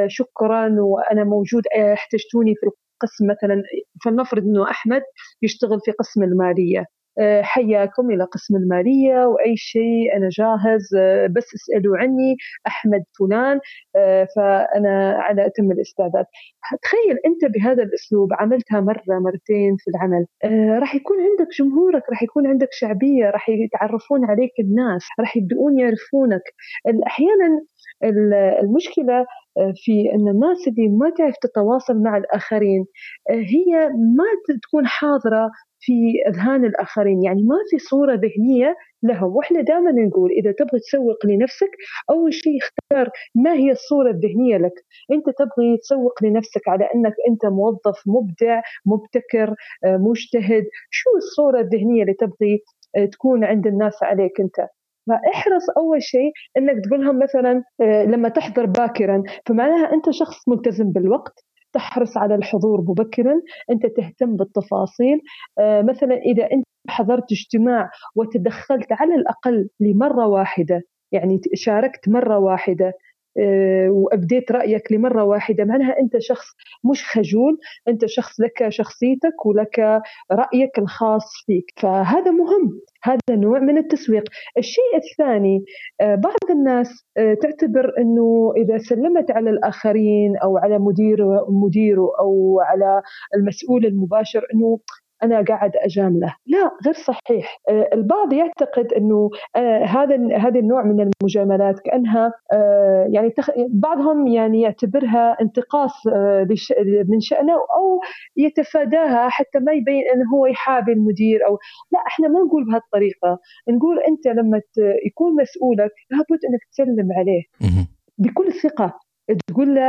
شكرا وأنا موجود آه، احتجتوني في القسم مثلا. فلنفرض إنه أحمد يشتغل في قسم المالية. آه، حياكم إلى قسم المالية وأي شيء أنا جاهز آه، بس اسألوا عني أحمد فلان فأنا على أتم الاستعداد تخيل أنت بهذا الأسلوب عملتها مرة مرتين في العمل. راح يكون عندك جمهورك راح يكون عندك شعبية راح يتعرفون عليك الناس راح يبدؤون يعرفونك. أحيانا المشكلة في أن الناس اللي ما تعرف تتواصل مع الآخرين آه، هي ما تكون حاضرة في أذهان الآخرين. يعني ما في صورة ذهنية لهم وإحنا دائما نقول إذا تبغي تسوق لنفسك أول شيء اختار ما هي الصورة الذهنية لك. أنت تبغي تسوق لنفسك على أنك أنت موظف مبدع مبتكر آه، مجتهد. شو الصورة الذهنية اللي تبغي آه، تكون عند الناس عليك أنت؟ فاحرص أول شيء أنك تقول لهم مثلا آه، لما تحضر باكرا. فمعناها أنت شخص ملتزم بالوقت. تحرص على الحضور مبكرا أنت تهتم بالتفاصيل. آه، مثلا إذا أنت حضرت اجتماع وتدخلت على الأقل لمرة واحدة يعني شاركت مرة واحدة وأبديت رأيك لمرة واحدة. معناها أنت شخص مش خجول أنت شخص لك شخصيتك ولك رأيك الخاص فيك. فهذا مهم هذا نوع من التسويق. الشيء الثاني آه، بعض الناس آه، تعتبر إنه إذا سلمت على الآخرين أو على مدير مديره أو على المسؤول المباشر إنه أنا قاعد أجامله. لا غير صحيح. آه، البعض يعتقد إنه آه، هذا هذا النوع من المجاملات كأنها آه، يعني بعضهم يعني يعتبرها انتقاص من شأنه أو يتفاداها حتى ما يبين إنه هو يحابي المدير أو لا إحنا ما نقول بهالطريقة. نقول أنت لما يكون مسؤولك لابد إنك تسلم عليه. بكل ثقة. تقول له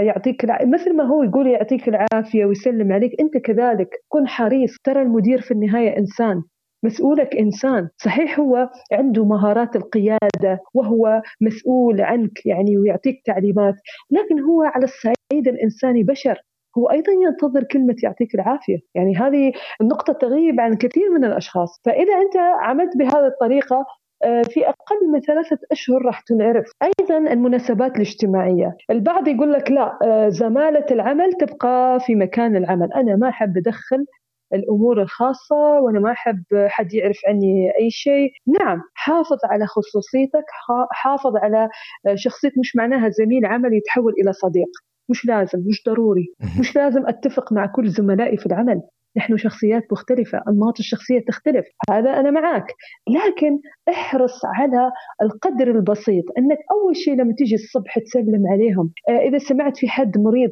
يعطيك الع... مثل ما هو يقول يعطيك العافية ويسلم عليك أنت كذلك كن حريص. ترى المدير في النهاية إنسان مسؤولك إنسان. صحيح هو عنده مهارات القيادة وهو مسؤول عنك يعني ويعطيك تعليمات لكن هو على الصعيد الإنساني بشر. هو أيضا ينتظر كلمة يعطيك العافية، يعني هذه النقطه تغيب عن كثير من الأشخاص، فإذا أنت عملت بهذه الطريقة في أقل من ثلاثة أشهر راح تنعرف. أيضا المناسبات الاجتماعية. البعض يقول لك لا آه، زمالة العمل تبقى في مكان العمل. أنا ما أحب أدخل الأمور الخاصة وأنا ما أحب حد يعرف عني أي شيء. نعم حافظ على خصوصيتك حافظ على شخصيتك. مش معناها زميل عمل يتحول إلى صديق. مش لازم مش ضروري. مش لازم أتفق مع كل زملائي في العمل. نحن شخصيات مختلفة أنماط الشخصية تختلف هذا أنا معك لكن احرص على القدر البسيط أنك أول شيء لما تيجي الصبح تسلم عليهم. آه، إذا سمعت في حد مريض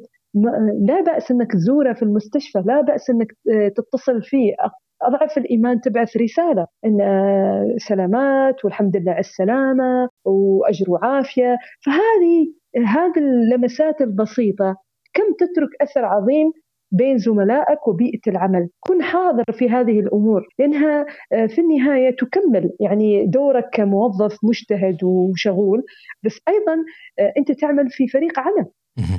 لا بأس أنك تزوره في المستشفى لا بأس أنك آه، تتصل فيه. أضعف الإيمان تبعث رسالة إن آه، سلامات والحمد لله على السلامة وأجر وعافية. فهذه هذه اللمسات البسيطة كم تترك أثر عظيم بين زملائك وبيئة العمل. كن حاضر في هذه الأمور لأنها آه، في النهاية تكمل يعني دورك كموظف مجتهد وشغول بس أيضا آه، أنت تعمل في فريق عمل.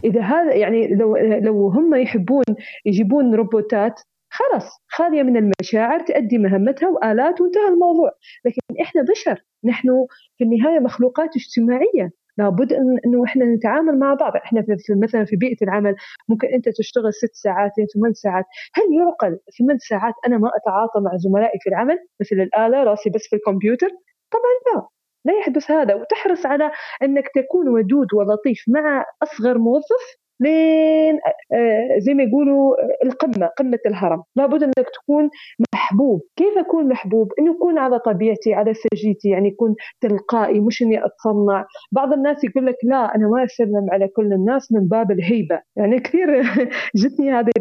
إذا هذا يعني لو لو هم يحبون يجيبون روبوتات خلاص خالية من المشاعر تؤدي مهمتها وآلات وانتهى الموضوع. لكن إحنا بشر نحن في النهاية مخلوقات اجتماعية. لابد إنه إحنا نتعامل مع بعض. إحنا في مثلا في بيئة العمل ممكن أنت تشتغل ست ساعات ثمان ساعات. هل يعقل ثمان ساعات أنا ما أتعاطى مع زملائي في العمل؟ مثل الآلة راسي بس في الكمبيوتر؟ طبعا لا. لا يحدث هذا. وتحرص على إنك تكون ودود ولطيف مع أصغر موظف لين آه، زي ما يقولوا القمة قمة الهرم. لابد أنك تكون محبوب. كيف أكون محبوب؟ إنه يكون على طبيعتي على سجيتي يعني يكون تلقائي مش إني أتصنع. بعض الناس يقول لك لا أنا ما أسلم على كل الناس من باب الهيبة. يعني كثير جتني هذه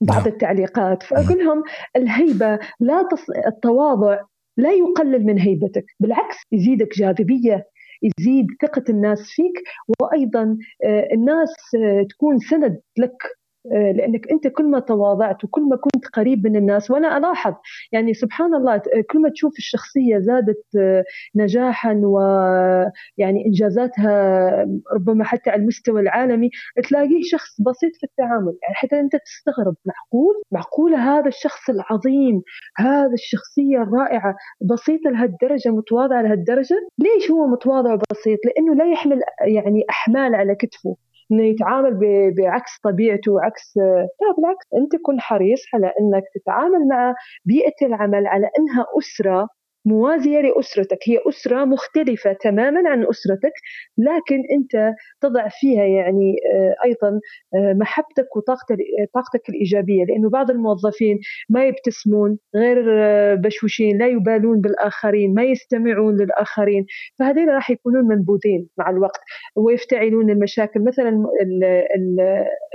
بعض نعم. التعليقات. فأقول لهم الهيبة لا تص... التواضع لا يقلل من هيبتك بالعكس يزيدك جاذبية يزيد ثقة الناس فيك وأيضا آه، الناس آه، تكون سند لك لأنك أنت كل ما تواضعت وكل ما كنت قريب من الناس وأنا ألاحظ يعني سبحان الله كل ما تشوف الشخصية زادت آه، نجاحا ويعني إنجازاتها ربما حتى على المستوى العالمي تلاقيه شخص بسيط في التعامل يعني حتى أنت تستغرب معقول؟ معقوله هذا الشخص العظيم هذا الشخصية الرائعة بسيطة لهالدرجة متواضعة لهالدرجة؟ ليش هو متواضع وبسيط؟ لأنه لا يحمل يعني أحمال على كتفه. إنه يتعامل بعكس طبيعته وعكس لا بالعكس أنت كن حريص على إنك تتعامل مع بيئة العمل على إنها أسرة موازية لأسرتك. هي أسرة مختلفة تماما عن أسرتك لكن أنت تضع فيها يعني آه، أيضا آه، محبتك وطاقتك الإيجابية لأنه بعض الموظفين ما يبتسمون غير آه، بشوشين لا يبالون بالآخرين ما يستمعون للآخرين. فهذين راح يكونون منبوذين مع الوقت ويفتعلون المشاكل. مثلا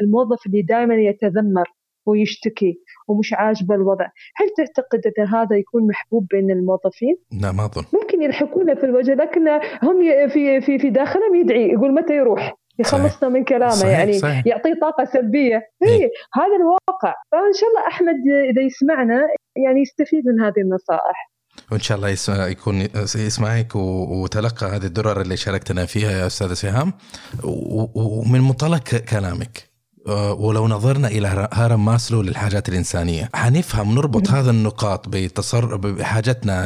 الموظف اللي دائما يتذمر ويشتكي ومش عاجبه الوضع هل تعتقد أن هذا يكون محبوب بين الموظفين؟ لا ما أظن ممكن يلحقونه في الوجه لكن هم في في في داخلهم يدعي يقول متى يروح يخلصنا من كلامه صحيح يعني صحيح. يعطيه طاقة سلبية إيه. إيه. هذا الواقع فإن شاء الله أحمد إذا يسمعنا يعني يستفيد من هذه النصائح وإن شاء الله يسمع يكون يسمعك وتلقى هذه الدرر اللي شاركتنا فيها يا أستاذ سهام ومن منطلق كلامك ولو نظرنا إلى هرم ماسلو للحاجات الإنسانية حنفهم نربط هذا النقاط بتصر بحاجتنا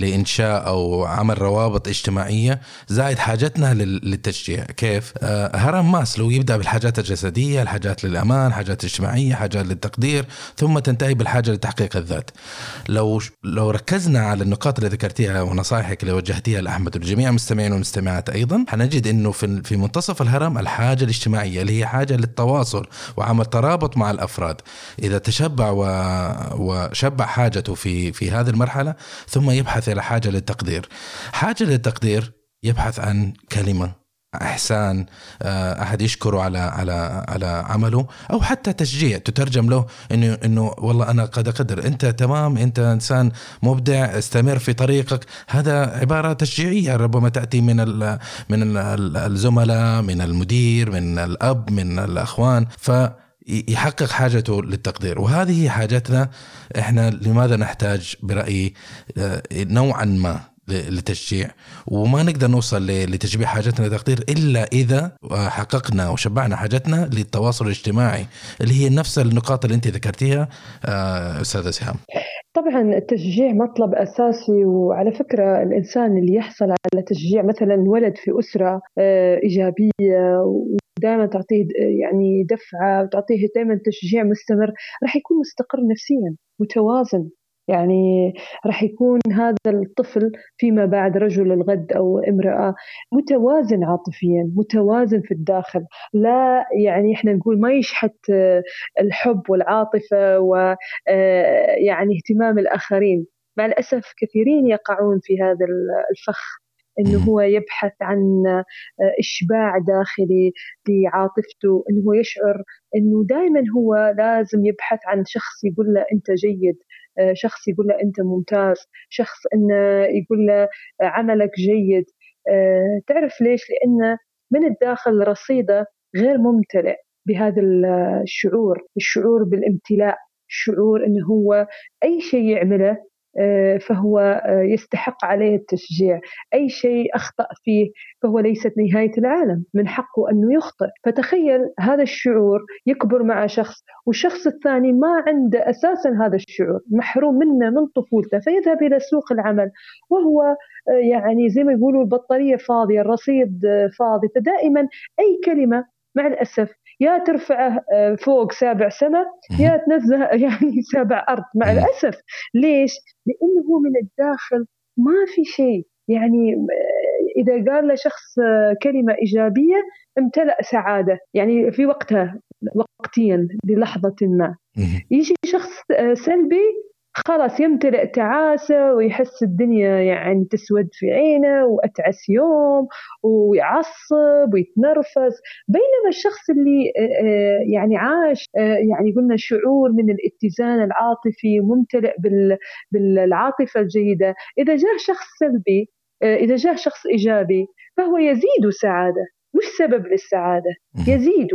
لإنشاء أو عمل روابط اجتماعية زائد حاجتنا للتشجيع. كيف؟ آه، هرم ماسلو يبدأ بالحاجات الجسدية الحاجات للأمان حاجات اجتماعية حاجات للتقدير ثم تنتهي بالحاجة لتحقيق الذات. لو لو ركزنا على النقاط اللي ذكرتيها ونصائحك اللي وجهتيها لأحمد ولجميع المستمعين والمستمعات أيضا حنجد إنه في في منتصف الهرم الحاجة الاجتماعية اللي هي حاجة للتواصل وعمل ترابط مع الأفراد. إذا تشبع وشبع حاجته في في هذه المرحلة ثم يبحث إلى حاجة للتقدير. حاجة للتقدير يبحث عن كلمة إحسان آه، أحد يشكره على على على عمله أو حتى تشجيع تترجم له إنه إنه والله أنا قد أقدر. أنت تمام أنت إنسان مبدع استمر في طريقك. هذا عبارة تشجيعية ربما تأتي من ال من ال الزملاء من المدير من الأب من الأخوان. ف يحقق حاجته للتقدير وهذه هي حاجتنا إحنا لماذا نحتاج برأيي آه، نوعا ما لتشجيع وما نقدر نوصل لتشبيع حاجتنا لتقدير إلا إذا حققنا وشبعنا حاجتنا للتواصل الاجتماعي اللي هي نفس النقاط اللي أنت ذكرتيها آه، أستاذة سهام. طبعا التشجيع مطلب أساسي وعلى فكرة الإنسان اللي يحصل على تشجيع مثلا ولد في أسرة آه، إيجابية ودائما تعطيه يعني دفعة وتعطيه دائما تشجيع مستمر راح يكون مستقر نفسيا متوازن. يعني راح يكون هذا الطفل فيما بعد رجل الغد أو امرأة متوازن عاطفيا متوازن في الداخل. لا يعني إحنا نقول ما يشحت الحب والعاطفة ويعني اهتمام الآخرين. مع الأسف كثيرين يقعون في هذا الفخ. إنه هو يبحث عن إشباع داخلي لعاطفته إنه هو يشعر إنه دائما هو لازم يبحث عن شخص يقول له أنت جيد آه، شخص يقول له أنت ممتاز شخص إنه يقول له عملك جيد. آه، تعرف ليش؟ لأن من الداخل رصيده غير ممتلئ بهذا الشعور الشعور بالامتلاء الشعور إنه هو أي شيء يعمله آه، فهو آه، يستحق عليه التشجيع. أي شيء أخطأ فيه فهو ليست نهاية العالم من حقه أنه يخطئ. فتخيل هذا الشعور يكبر مع شخص والشخص الثاني ما عنده أساسا هذا الشعور محروم منه من طفولته فيذهب إلى سوق العمل. وهو آه، يعني زي ما يقولوا البطارية فاضية الرصيد فاضي. فدائما أي كلمة مع الأسف يا ترفعه آه، فوق سابع سماء يا تنزه يعني سابع أرض. مع الأسف. ليش؟ لأنه هو من الداخل ما في شيء. يعني آه، إذا قال لشخص آه، كلمة إيجابية امتلأ سعادة. يعني في وقتها وقتيا للحظة ما. يجي شخص سلبي خلاص يمتلئ تعاسة ويحس الدنيا يعني تسود في عينه وأتعس يوم ويعصب ويتنرفز. بينما الشخص اللي آه، آه، يعني عاش آه، يعني قلنا شعور من الاتزان العاطفي وممتلئ بالعاطفة الجيدة. إذا جاء شخص سلبي إذا جاء شخص إيجابي فهو يزيد سعادة. مش سبب للسعادة يزيد.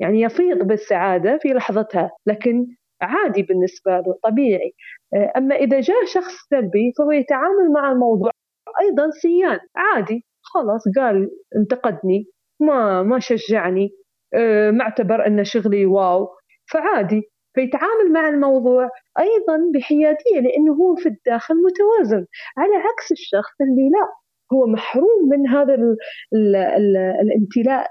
يعني يفيض بالسعادة في لحظتها لكن عادي بالنسبة له طبيعي. آه، أما إذا جاء شخص سلبي فهو يتعامل مع الموضوع أيضا سيان عادي خلاص قال انتقدني ما ما شجعني آه، ما اعتبر أن شغلي واو فعادي. فيتعامل مع الموضوع أيضا بحيادية لأنه هو في الداخل متوازن. على عكس الشخص اللي لا هو محروم من هذا ال ال ال الامتلاء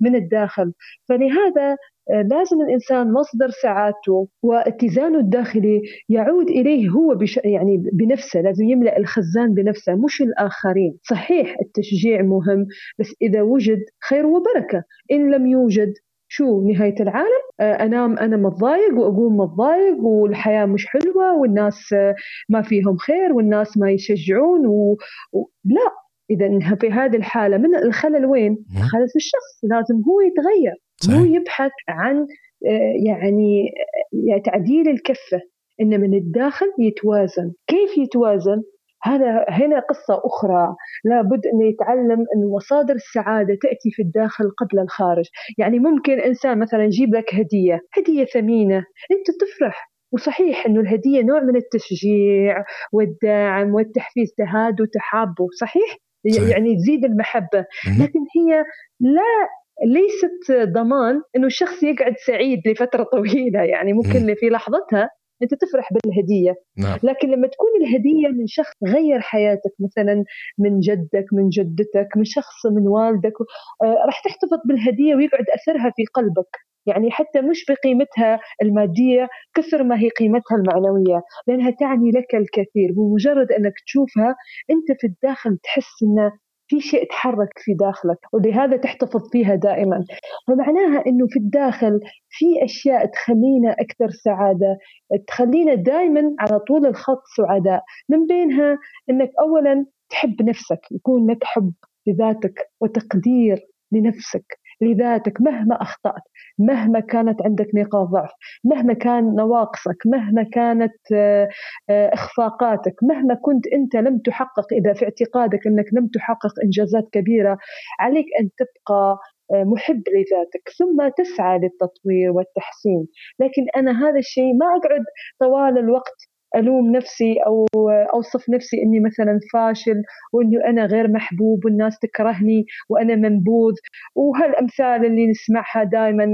من الداخل. فلهذا لازم الإنسان مصدر سعادته واتزانه الداخلي يعود إليه هو بش يعني بنفسه لازم يملأ الخزان بنفسه مش الآخرين. صحيح التشجيع مهم بس إذا وجد خير وبركة. إن لم يوجد شو نهاية العالم؟ آه، أنام أنا متضايق وأقوم متضايق والحياة مش حلوة والناس آه، ما فيهم خير والناس ما يشجعون و... و... لا. إذا في هذه الحالة من الخلل وين؟ الخلل في الشخص لازم هو يتغير. صحيح. مو يبحث عن آه، يعني تعديل الكفة. إن من الداخل يتوازن. كيف يتوازن؟ هذا هنا قصة أخرى. لابد أن يتعلم أن مصادر السعادة تأتي في الداخل قبل الخارج. يعني ممكن إنسان مثلا يجيب لك هدية. هدية ثمينة. أنت تفرح. وصحيح أنه الهدية نوع من التشجيع والدعم والتحفيز تهاد وتحابه صحيح؟ يعني تزيد المحبة. لكن هي لا ليست ضمان إنه الشخص يقعد سعيد لفترة طويلة. يعني ممكن في لحظتها أنت تفرح بالهدية. نعم. لكن لما تكون الهدية من شخص غير حياتك مثلا من جدك من جدتك من شخص من والدك آه راح تحتفظ بالهدية ويقعد أثرها في قلبك. يعني حتى مش بقيمتها المادية كثر ما هي قيمتها المعنوية لأنها تعني لك الكثير بمجرد أنك تشوفها أنت في الداخل تحس انه في شيء تحرك في داخلك ولهذا تحتفظ فيها دائما. فمعناها إنه في الداخل في أشياء تخلينا أكثر سعادة تخلينا دائما على طول الخط سعداء من بينها إنك اولا تحب نفسك يكون لك حب لذاتك وتقدير لنفسك. لذاتك مهما أخطأت مهما كانت عندك نقاط ضعف مهما كان نواقصك مهما كانت آه، آه، إخفاقاتك مهما كنت أنت لم تحقق إذا في اعتقادك أنك لم تحقق إنجازات كبيرة عليك أن تبقى آه، محب لذاتك ثم تسعى للتطوير والتحسين. لكن أنا هذا الشيء ما أقعد طوال الوقت ألوم نفسي أو أوصف نفسي إني مثلا فاشل وإنه أنا غير محبوب والناس تكرهني وأنا منبوذ. وهالأمثال اللي نسمعها دائما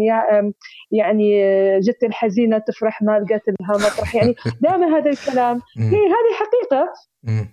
يعني جت الحزينة تفرح ما لقيت لها مطرح. يعني دائما هذا الكلام. هي هذه حقيقة.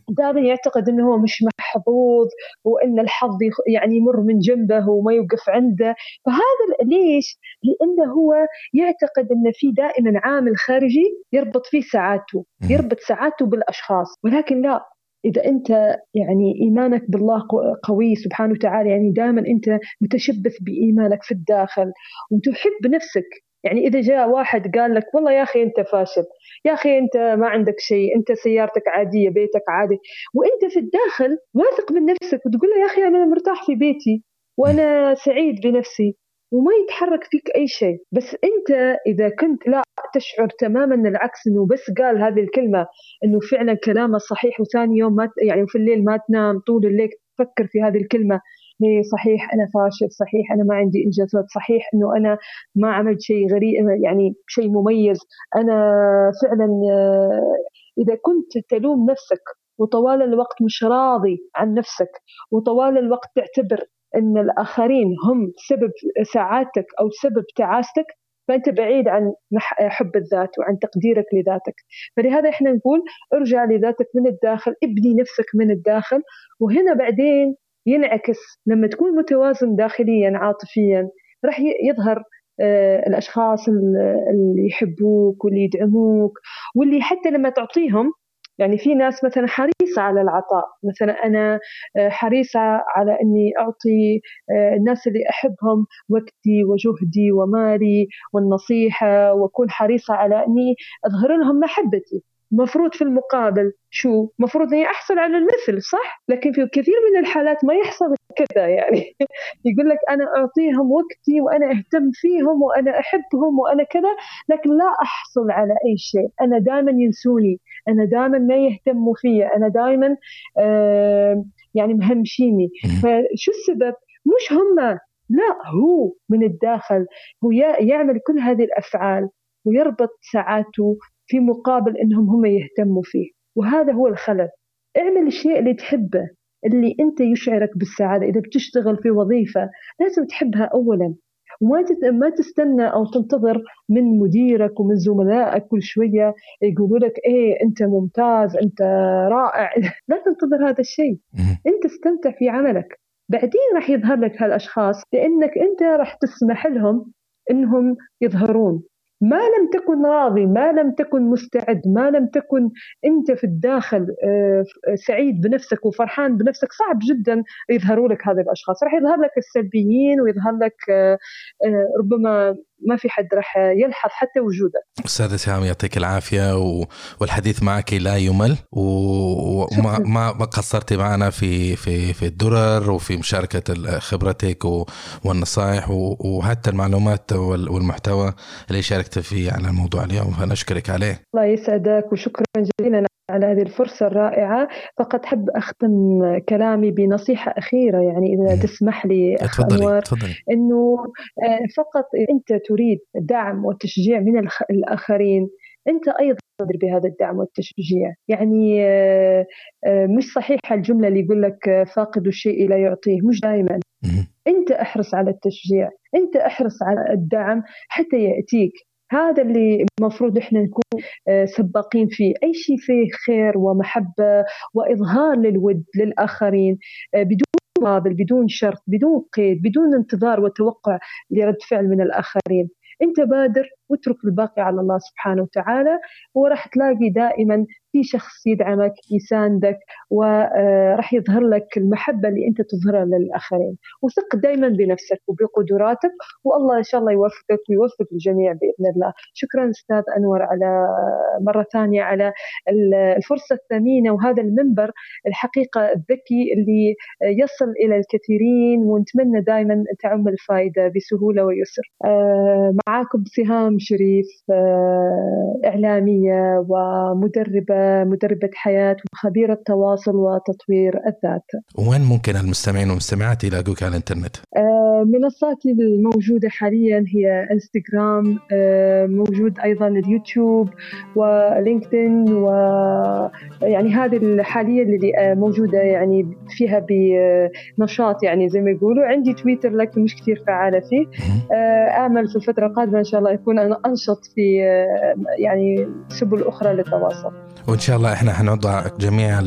دائما يعتقد إنه هو مش محظوظ وإن الحظ يعني يمر من جنبه وما يوقف عنده. فهذا ليش؟ لأنه هو يعتقد إن في دائما عامل خارجي يربط فيه سعادته يربط سعادته بالأشخاص. ولكن لا إذا أنت يعني إيمانك بالله قوي سبحانه وتعالى يعني دائما أنت متشبث بإيمانك في الداخل وتحب نفسك يعني إذا جاء واحد قال لك والله يا أخي أنت فاشل يا أخي أنت ما عندك شيء أنت سيارتك عادية بيتك عادي وأنت في الداخل واثق من نفسك وتقول له يا أخي أنا مرتاح في بيتي وأنا سعيد بنفسي وما يتحرك فيك أي شيء. بس أنت إذا كنت لا تشعر تماما العكس أنه بس قال هذه الكلمة أنه فعلا كلامه صحيح وثاني يوم ما يعني في الليل ما تنام طول الليل تفكر في هذه الكلمة. ليه صحيح أنا فاشل صحيح أنا ما عندي إنجازات صحيح أنه أنا ما عملت شيء غريب يعني شيء مميز. أنا فعلا آه، إذا كنت تلوم نفسك وطوال الوقت مش راضي عن نفسك وطوال الوقت تعتبر إن الآخرين هم سبب سعادتك أو سبب تعاستك فأنت بعيد عن حب الذات وعن تقديرك لذاتك. فلهذا إحنا نقول ارجع لذاتك من الداخل ابني نفسك من الداخل وهنا بعدين ينعكس لما تكون متوازن داخليا عاطفيا راح يظهر آه، الأشخاص اللي يحبوك واللي يدعموك واللي حتى لما تعطيهم يعني في ناس مثلا حريصة على العطاء. مثلا أنا آه، حريصة على أني أعطي آه، الناس اللي أحبهم وقتي وجهدي ومالي والنصيحة وأكون حريصة على أني أظهر لهم محبتي. مفروض في المقابل شو؟ مفروض اني احصل على المثل صح؟ لكن في كثير من الحالات ما يحصل كذا يعني. يقول لك أنا أعطيهم وقتي وأنا أهتم فيهم وأنا أحبهم وأنا كذا لكن لا أحصل على أي شيء. أنا دائما ينسوني أنا دائما ما يهتموا في أنا دائما آه يعني مهمشيني. فشو السبب؟ مش هم. لا هو من الداخل هو يعمل كل هذه الأفعال ويربط ساعاته في مقابل إنهم هم يهتموا فيه. وهذا هو الخلل. اعمل الشيء اللي تحبه اللي أنت يشعرك بالسعادة. إذا بتشتغل في وظيفة لازم تحبها اولا. وما ما تستنى أو تنتظر من مديرك ومن زملائك كل شوية يقولوا لك إيه أنت ممتاز أنت رائع. لا تنتظر هذا الشيء. أنت استمتع في عملك. بعدين راح يظهر لك هالأشخاص لأنك أنت راح تسمح لهم إنهم يظهرون. ما لم تكن راضي ما لم تكن مستعد ما لم تكن أنت في الداخل آه، سعيد بنفسك وفرحان بنفسك صعب جدا يظهروا لك هذه الأشخاص. راح يظهر لك السلبيين ويظهر لك آه، آه، ربما ما في حد راح يلحظ حتى وجودك أستاذة سهام يعطيك العافية والحديث معك لا يمل. وما ما قصرتي معنا في في في الدرر وفي مشاركة خبرتك والنصائح وحتى المعلومات والمحتوى اللي شاركت فيه على الموضوع اليوم. فنشكرك عليه. الله يسعدك وشكرا جزيلا. على هذه الفرصة الرائعة فقط أحب أختم كلامي بنصيحة أخيرة يعني إذا تسمح لي أخ أنور أنه آه، فقط أنت تريد دعم وتشجيع من الآخرين أنت أيضا بهذا الدعم والتشجيع. يعني آه، آه، مش صحيحة الجملة اللي يقول لك فاقد الشيء لا يعطيه مش دائما أنت أحرص على التشجيع أنت أحرص على الدعم حتى يأتيك. هذا اللي المفروض إحنا نكون آه، سباقين فيه. أي شيء فيه خير ومحبة وإظهار للود للآخرين آه، بدون مقابل بدون شرط بدون قيد بدون انتظار وتوقع لرد فعل من الآخرين. أنت بادر واترك الباقي على الله سبحانه وتعالى وراح تلاقي دائما في شخص يدعمك يساندك وراح يظهر لك المحبة اللي أنت تظهرها للآخرين. وثق دائما بنفسك وبقدراتك والله إن شاء الله يوفقك ويوفق الجميع بإذن الله. شكرا أستاذ أنور على مرة ثانية على الفرصة الثمينة وهذا المنبر الحقيقة الذكي اللي يصل إلى الكثيرين ونتمنى دائما تعم الفائدة بسهولة ويسر. آه، معاكم سهام شريف آه، إعلامية ومدربة مدربة حياة وخبيرة تواصل وتطوير الذات. وين ممكن المستمعين والمستمعات يلاقوك على الإنترنت؟ آه منصاتي الموجودة حاليا هي إنستغرام موجود أيضا اليوتيوب ولينكدين و يعني هذه حاليا اللي موجودة يعني فيها بنشاط يعني زي ما يقولوا. عندي تويتر لكن مش كثير فعالة فيه. آمل في الفترة القادمة إن شاء الله يكون أنا أنشط في يعني سبل أخرى للتواصل. وإن شاء الله إحنا حنوضع جميع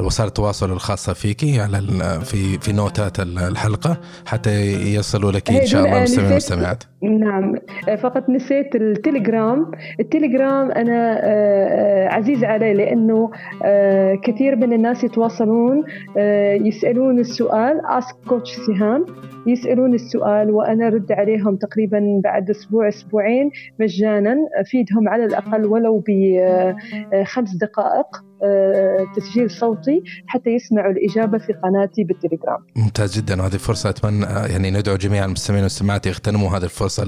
وسائل التواصل الخاصة فيكي على في في نوتات الحلقة حتى يصلوا لك إن شاء الله مستمعين ومستمعات. نعم. فقط نسيت التليجرام. التليجرام أنا آه، آه، عزيز علي لأنه آه، كثير من الناس يتواصلون يسألون السؤال اسك كوتش سهام يسألون السؤال وأنا أرد عليهم تقريبا بعد أسبوع. أسبوعين مجانا أفيدهم على الأقل ولو بخمس دقائق. آه، تسجيل صوتي حتى يسمعوا الإجابة في قناتي بالتليجرام. ممتاز جدا. وهذه فرصة أتمنى يعني ندعو جميع المستمعين والمستمعات يغتنموا هذه الفرصة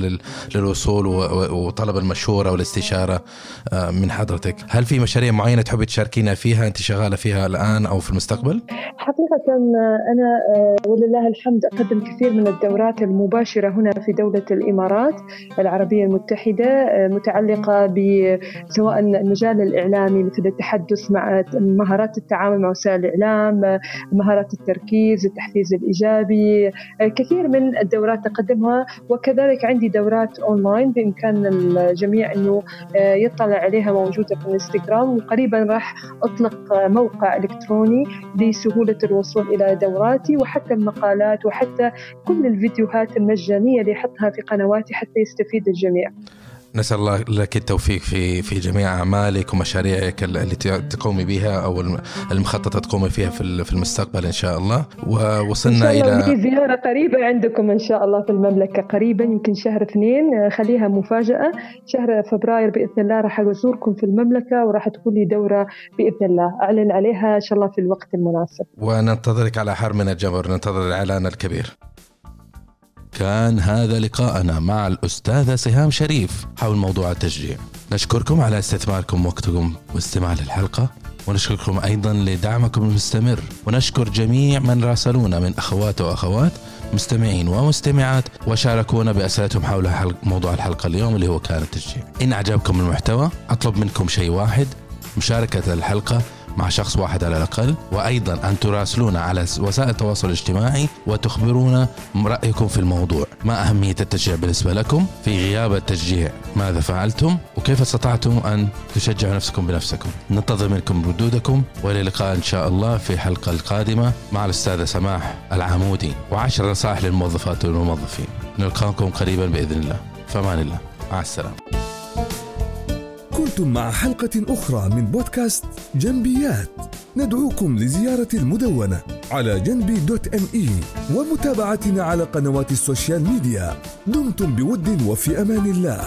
للوصول وطلب المشورة والاستشارة آه، من حضرتك. هل في مشاريع معينة تحبي تشاركينا فيها أنت شغالة فيها الآن أو في المستقبل؟ حقيقة آه، أنا ولله الحمد أقدم كثير من الدورات المباشرة هنا في دولة الإمارات العربية المتحدة متعلقة بسواء المجال الإعلامي مثل التحدث مع مهارات التعامل مع وسائل الإعلام مهارات التركيز التحفيز الإيجابي كثير من الدورات تقدمها وكذلك عندي دورات أونلاين بإمكان الجميع أنه يطلع عليها موجودة في الإنستغرام وقريبا راح أطلق موقع إلكتروني لسهولة الوصول إلى دوراتي وحتى المقالات وحتى كل الفيديوهات المجانية اللي أحطها في قنواتي حتى يستفيد الجميع. نسأل الله لك التوفيق في في جميع أعمالك ومشاريعك التي تقومي بها أو المخططة تقومي فيها في المستقبل إن شاء الله. ووصلنا إن شاء الله إلى زيارة قريبة عندكم إن شاء الله في المملكة قريبا يمكن شهر اثنين خليها مفاجأة. شهر فبراير بإذن الله راح أزوركم في المملكة وراح تكون لي دورة بإذن الله. أعلن عليها إن شاء الله في الوقت المناسب. وننتظرك على حر من الجمر ننتظر الإعلان الكبير. كان هذا لقاءنا مع الأستاذة سهام شريف حول موضوع التشجيع. نشكركم على استثماركم وقتكم واستماع للحلقة ونشكركم أيضا لدعمكم المستمر ونشكر جميع من راسلونا من أخوات وأخوات مستمعين ومستمعات وشاركونا بأسئلتهم حول موضوع الحلقة اليوم اللي هو كان التشجيع. إن أعجبكم المحتوى أطلب منكم شيء واحد مشاركة الحلقة مع شخص واحد على الأقل وأيضا أن تراسلونا على وسائل التواصل الاجتماعي وتخبرونا رأيكم في الموضوع. ما أهمية التشجيع بالنسبة لكم في غياب التشجيع؟ ماذا فعلتم؟ وكيف استطعتم أن تشجعوا نفسكم بنفسكم؟ ننتظر منكم ردودكم وإلى اللقاء إن شاء الله في الحلقة القادمة مع الأستاذة سماح العمودي. وعشر نصائح للموظفات والموظفين. نلقاكم قريبا بإذن الله. فمان الله. مع السلامة. كنتم مع حلقة أخرى من بودكاست جنبيات. ندعوكم لزيارة المدونة على جنبي dot M E ومتابعتنا على قنوات ال social media. دمتم بود وفي أمان الله.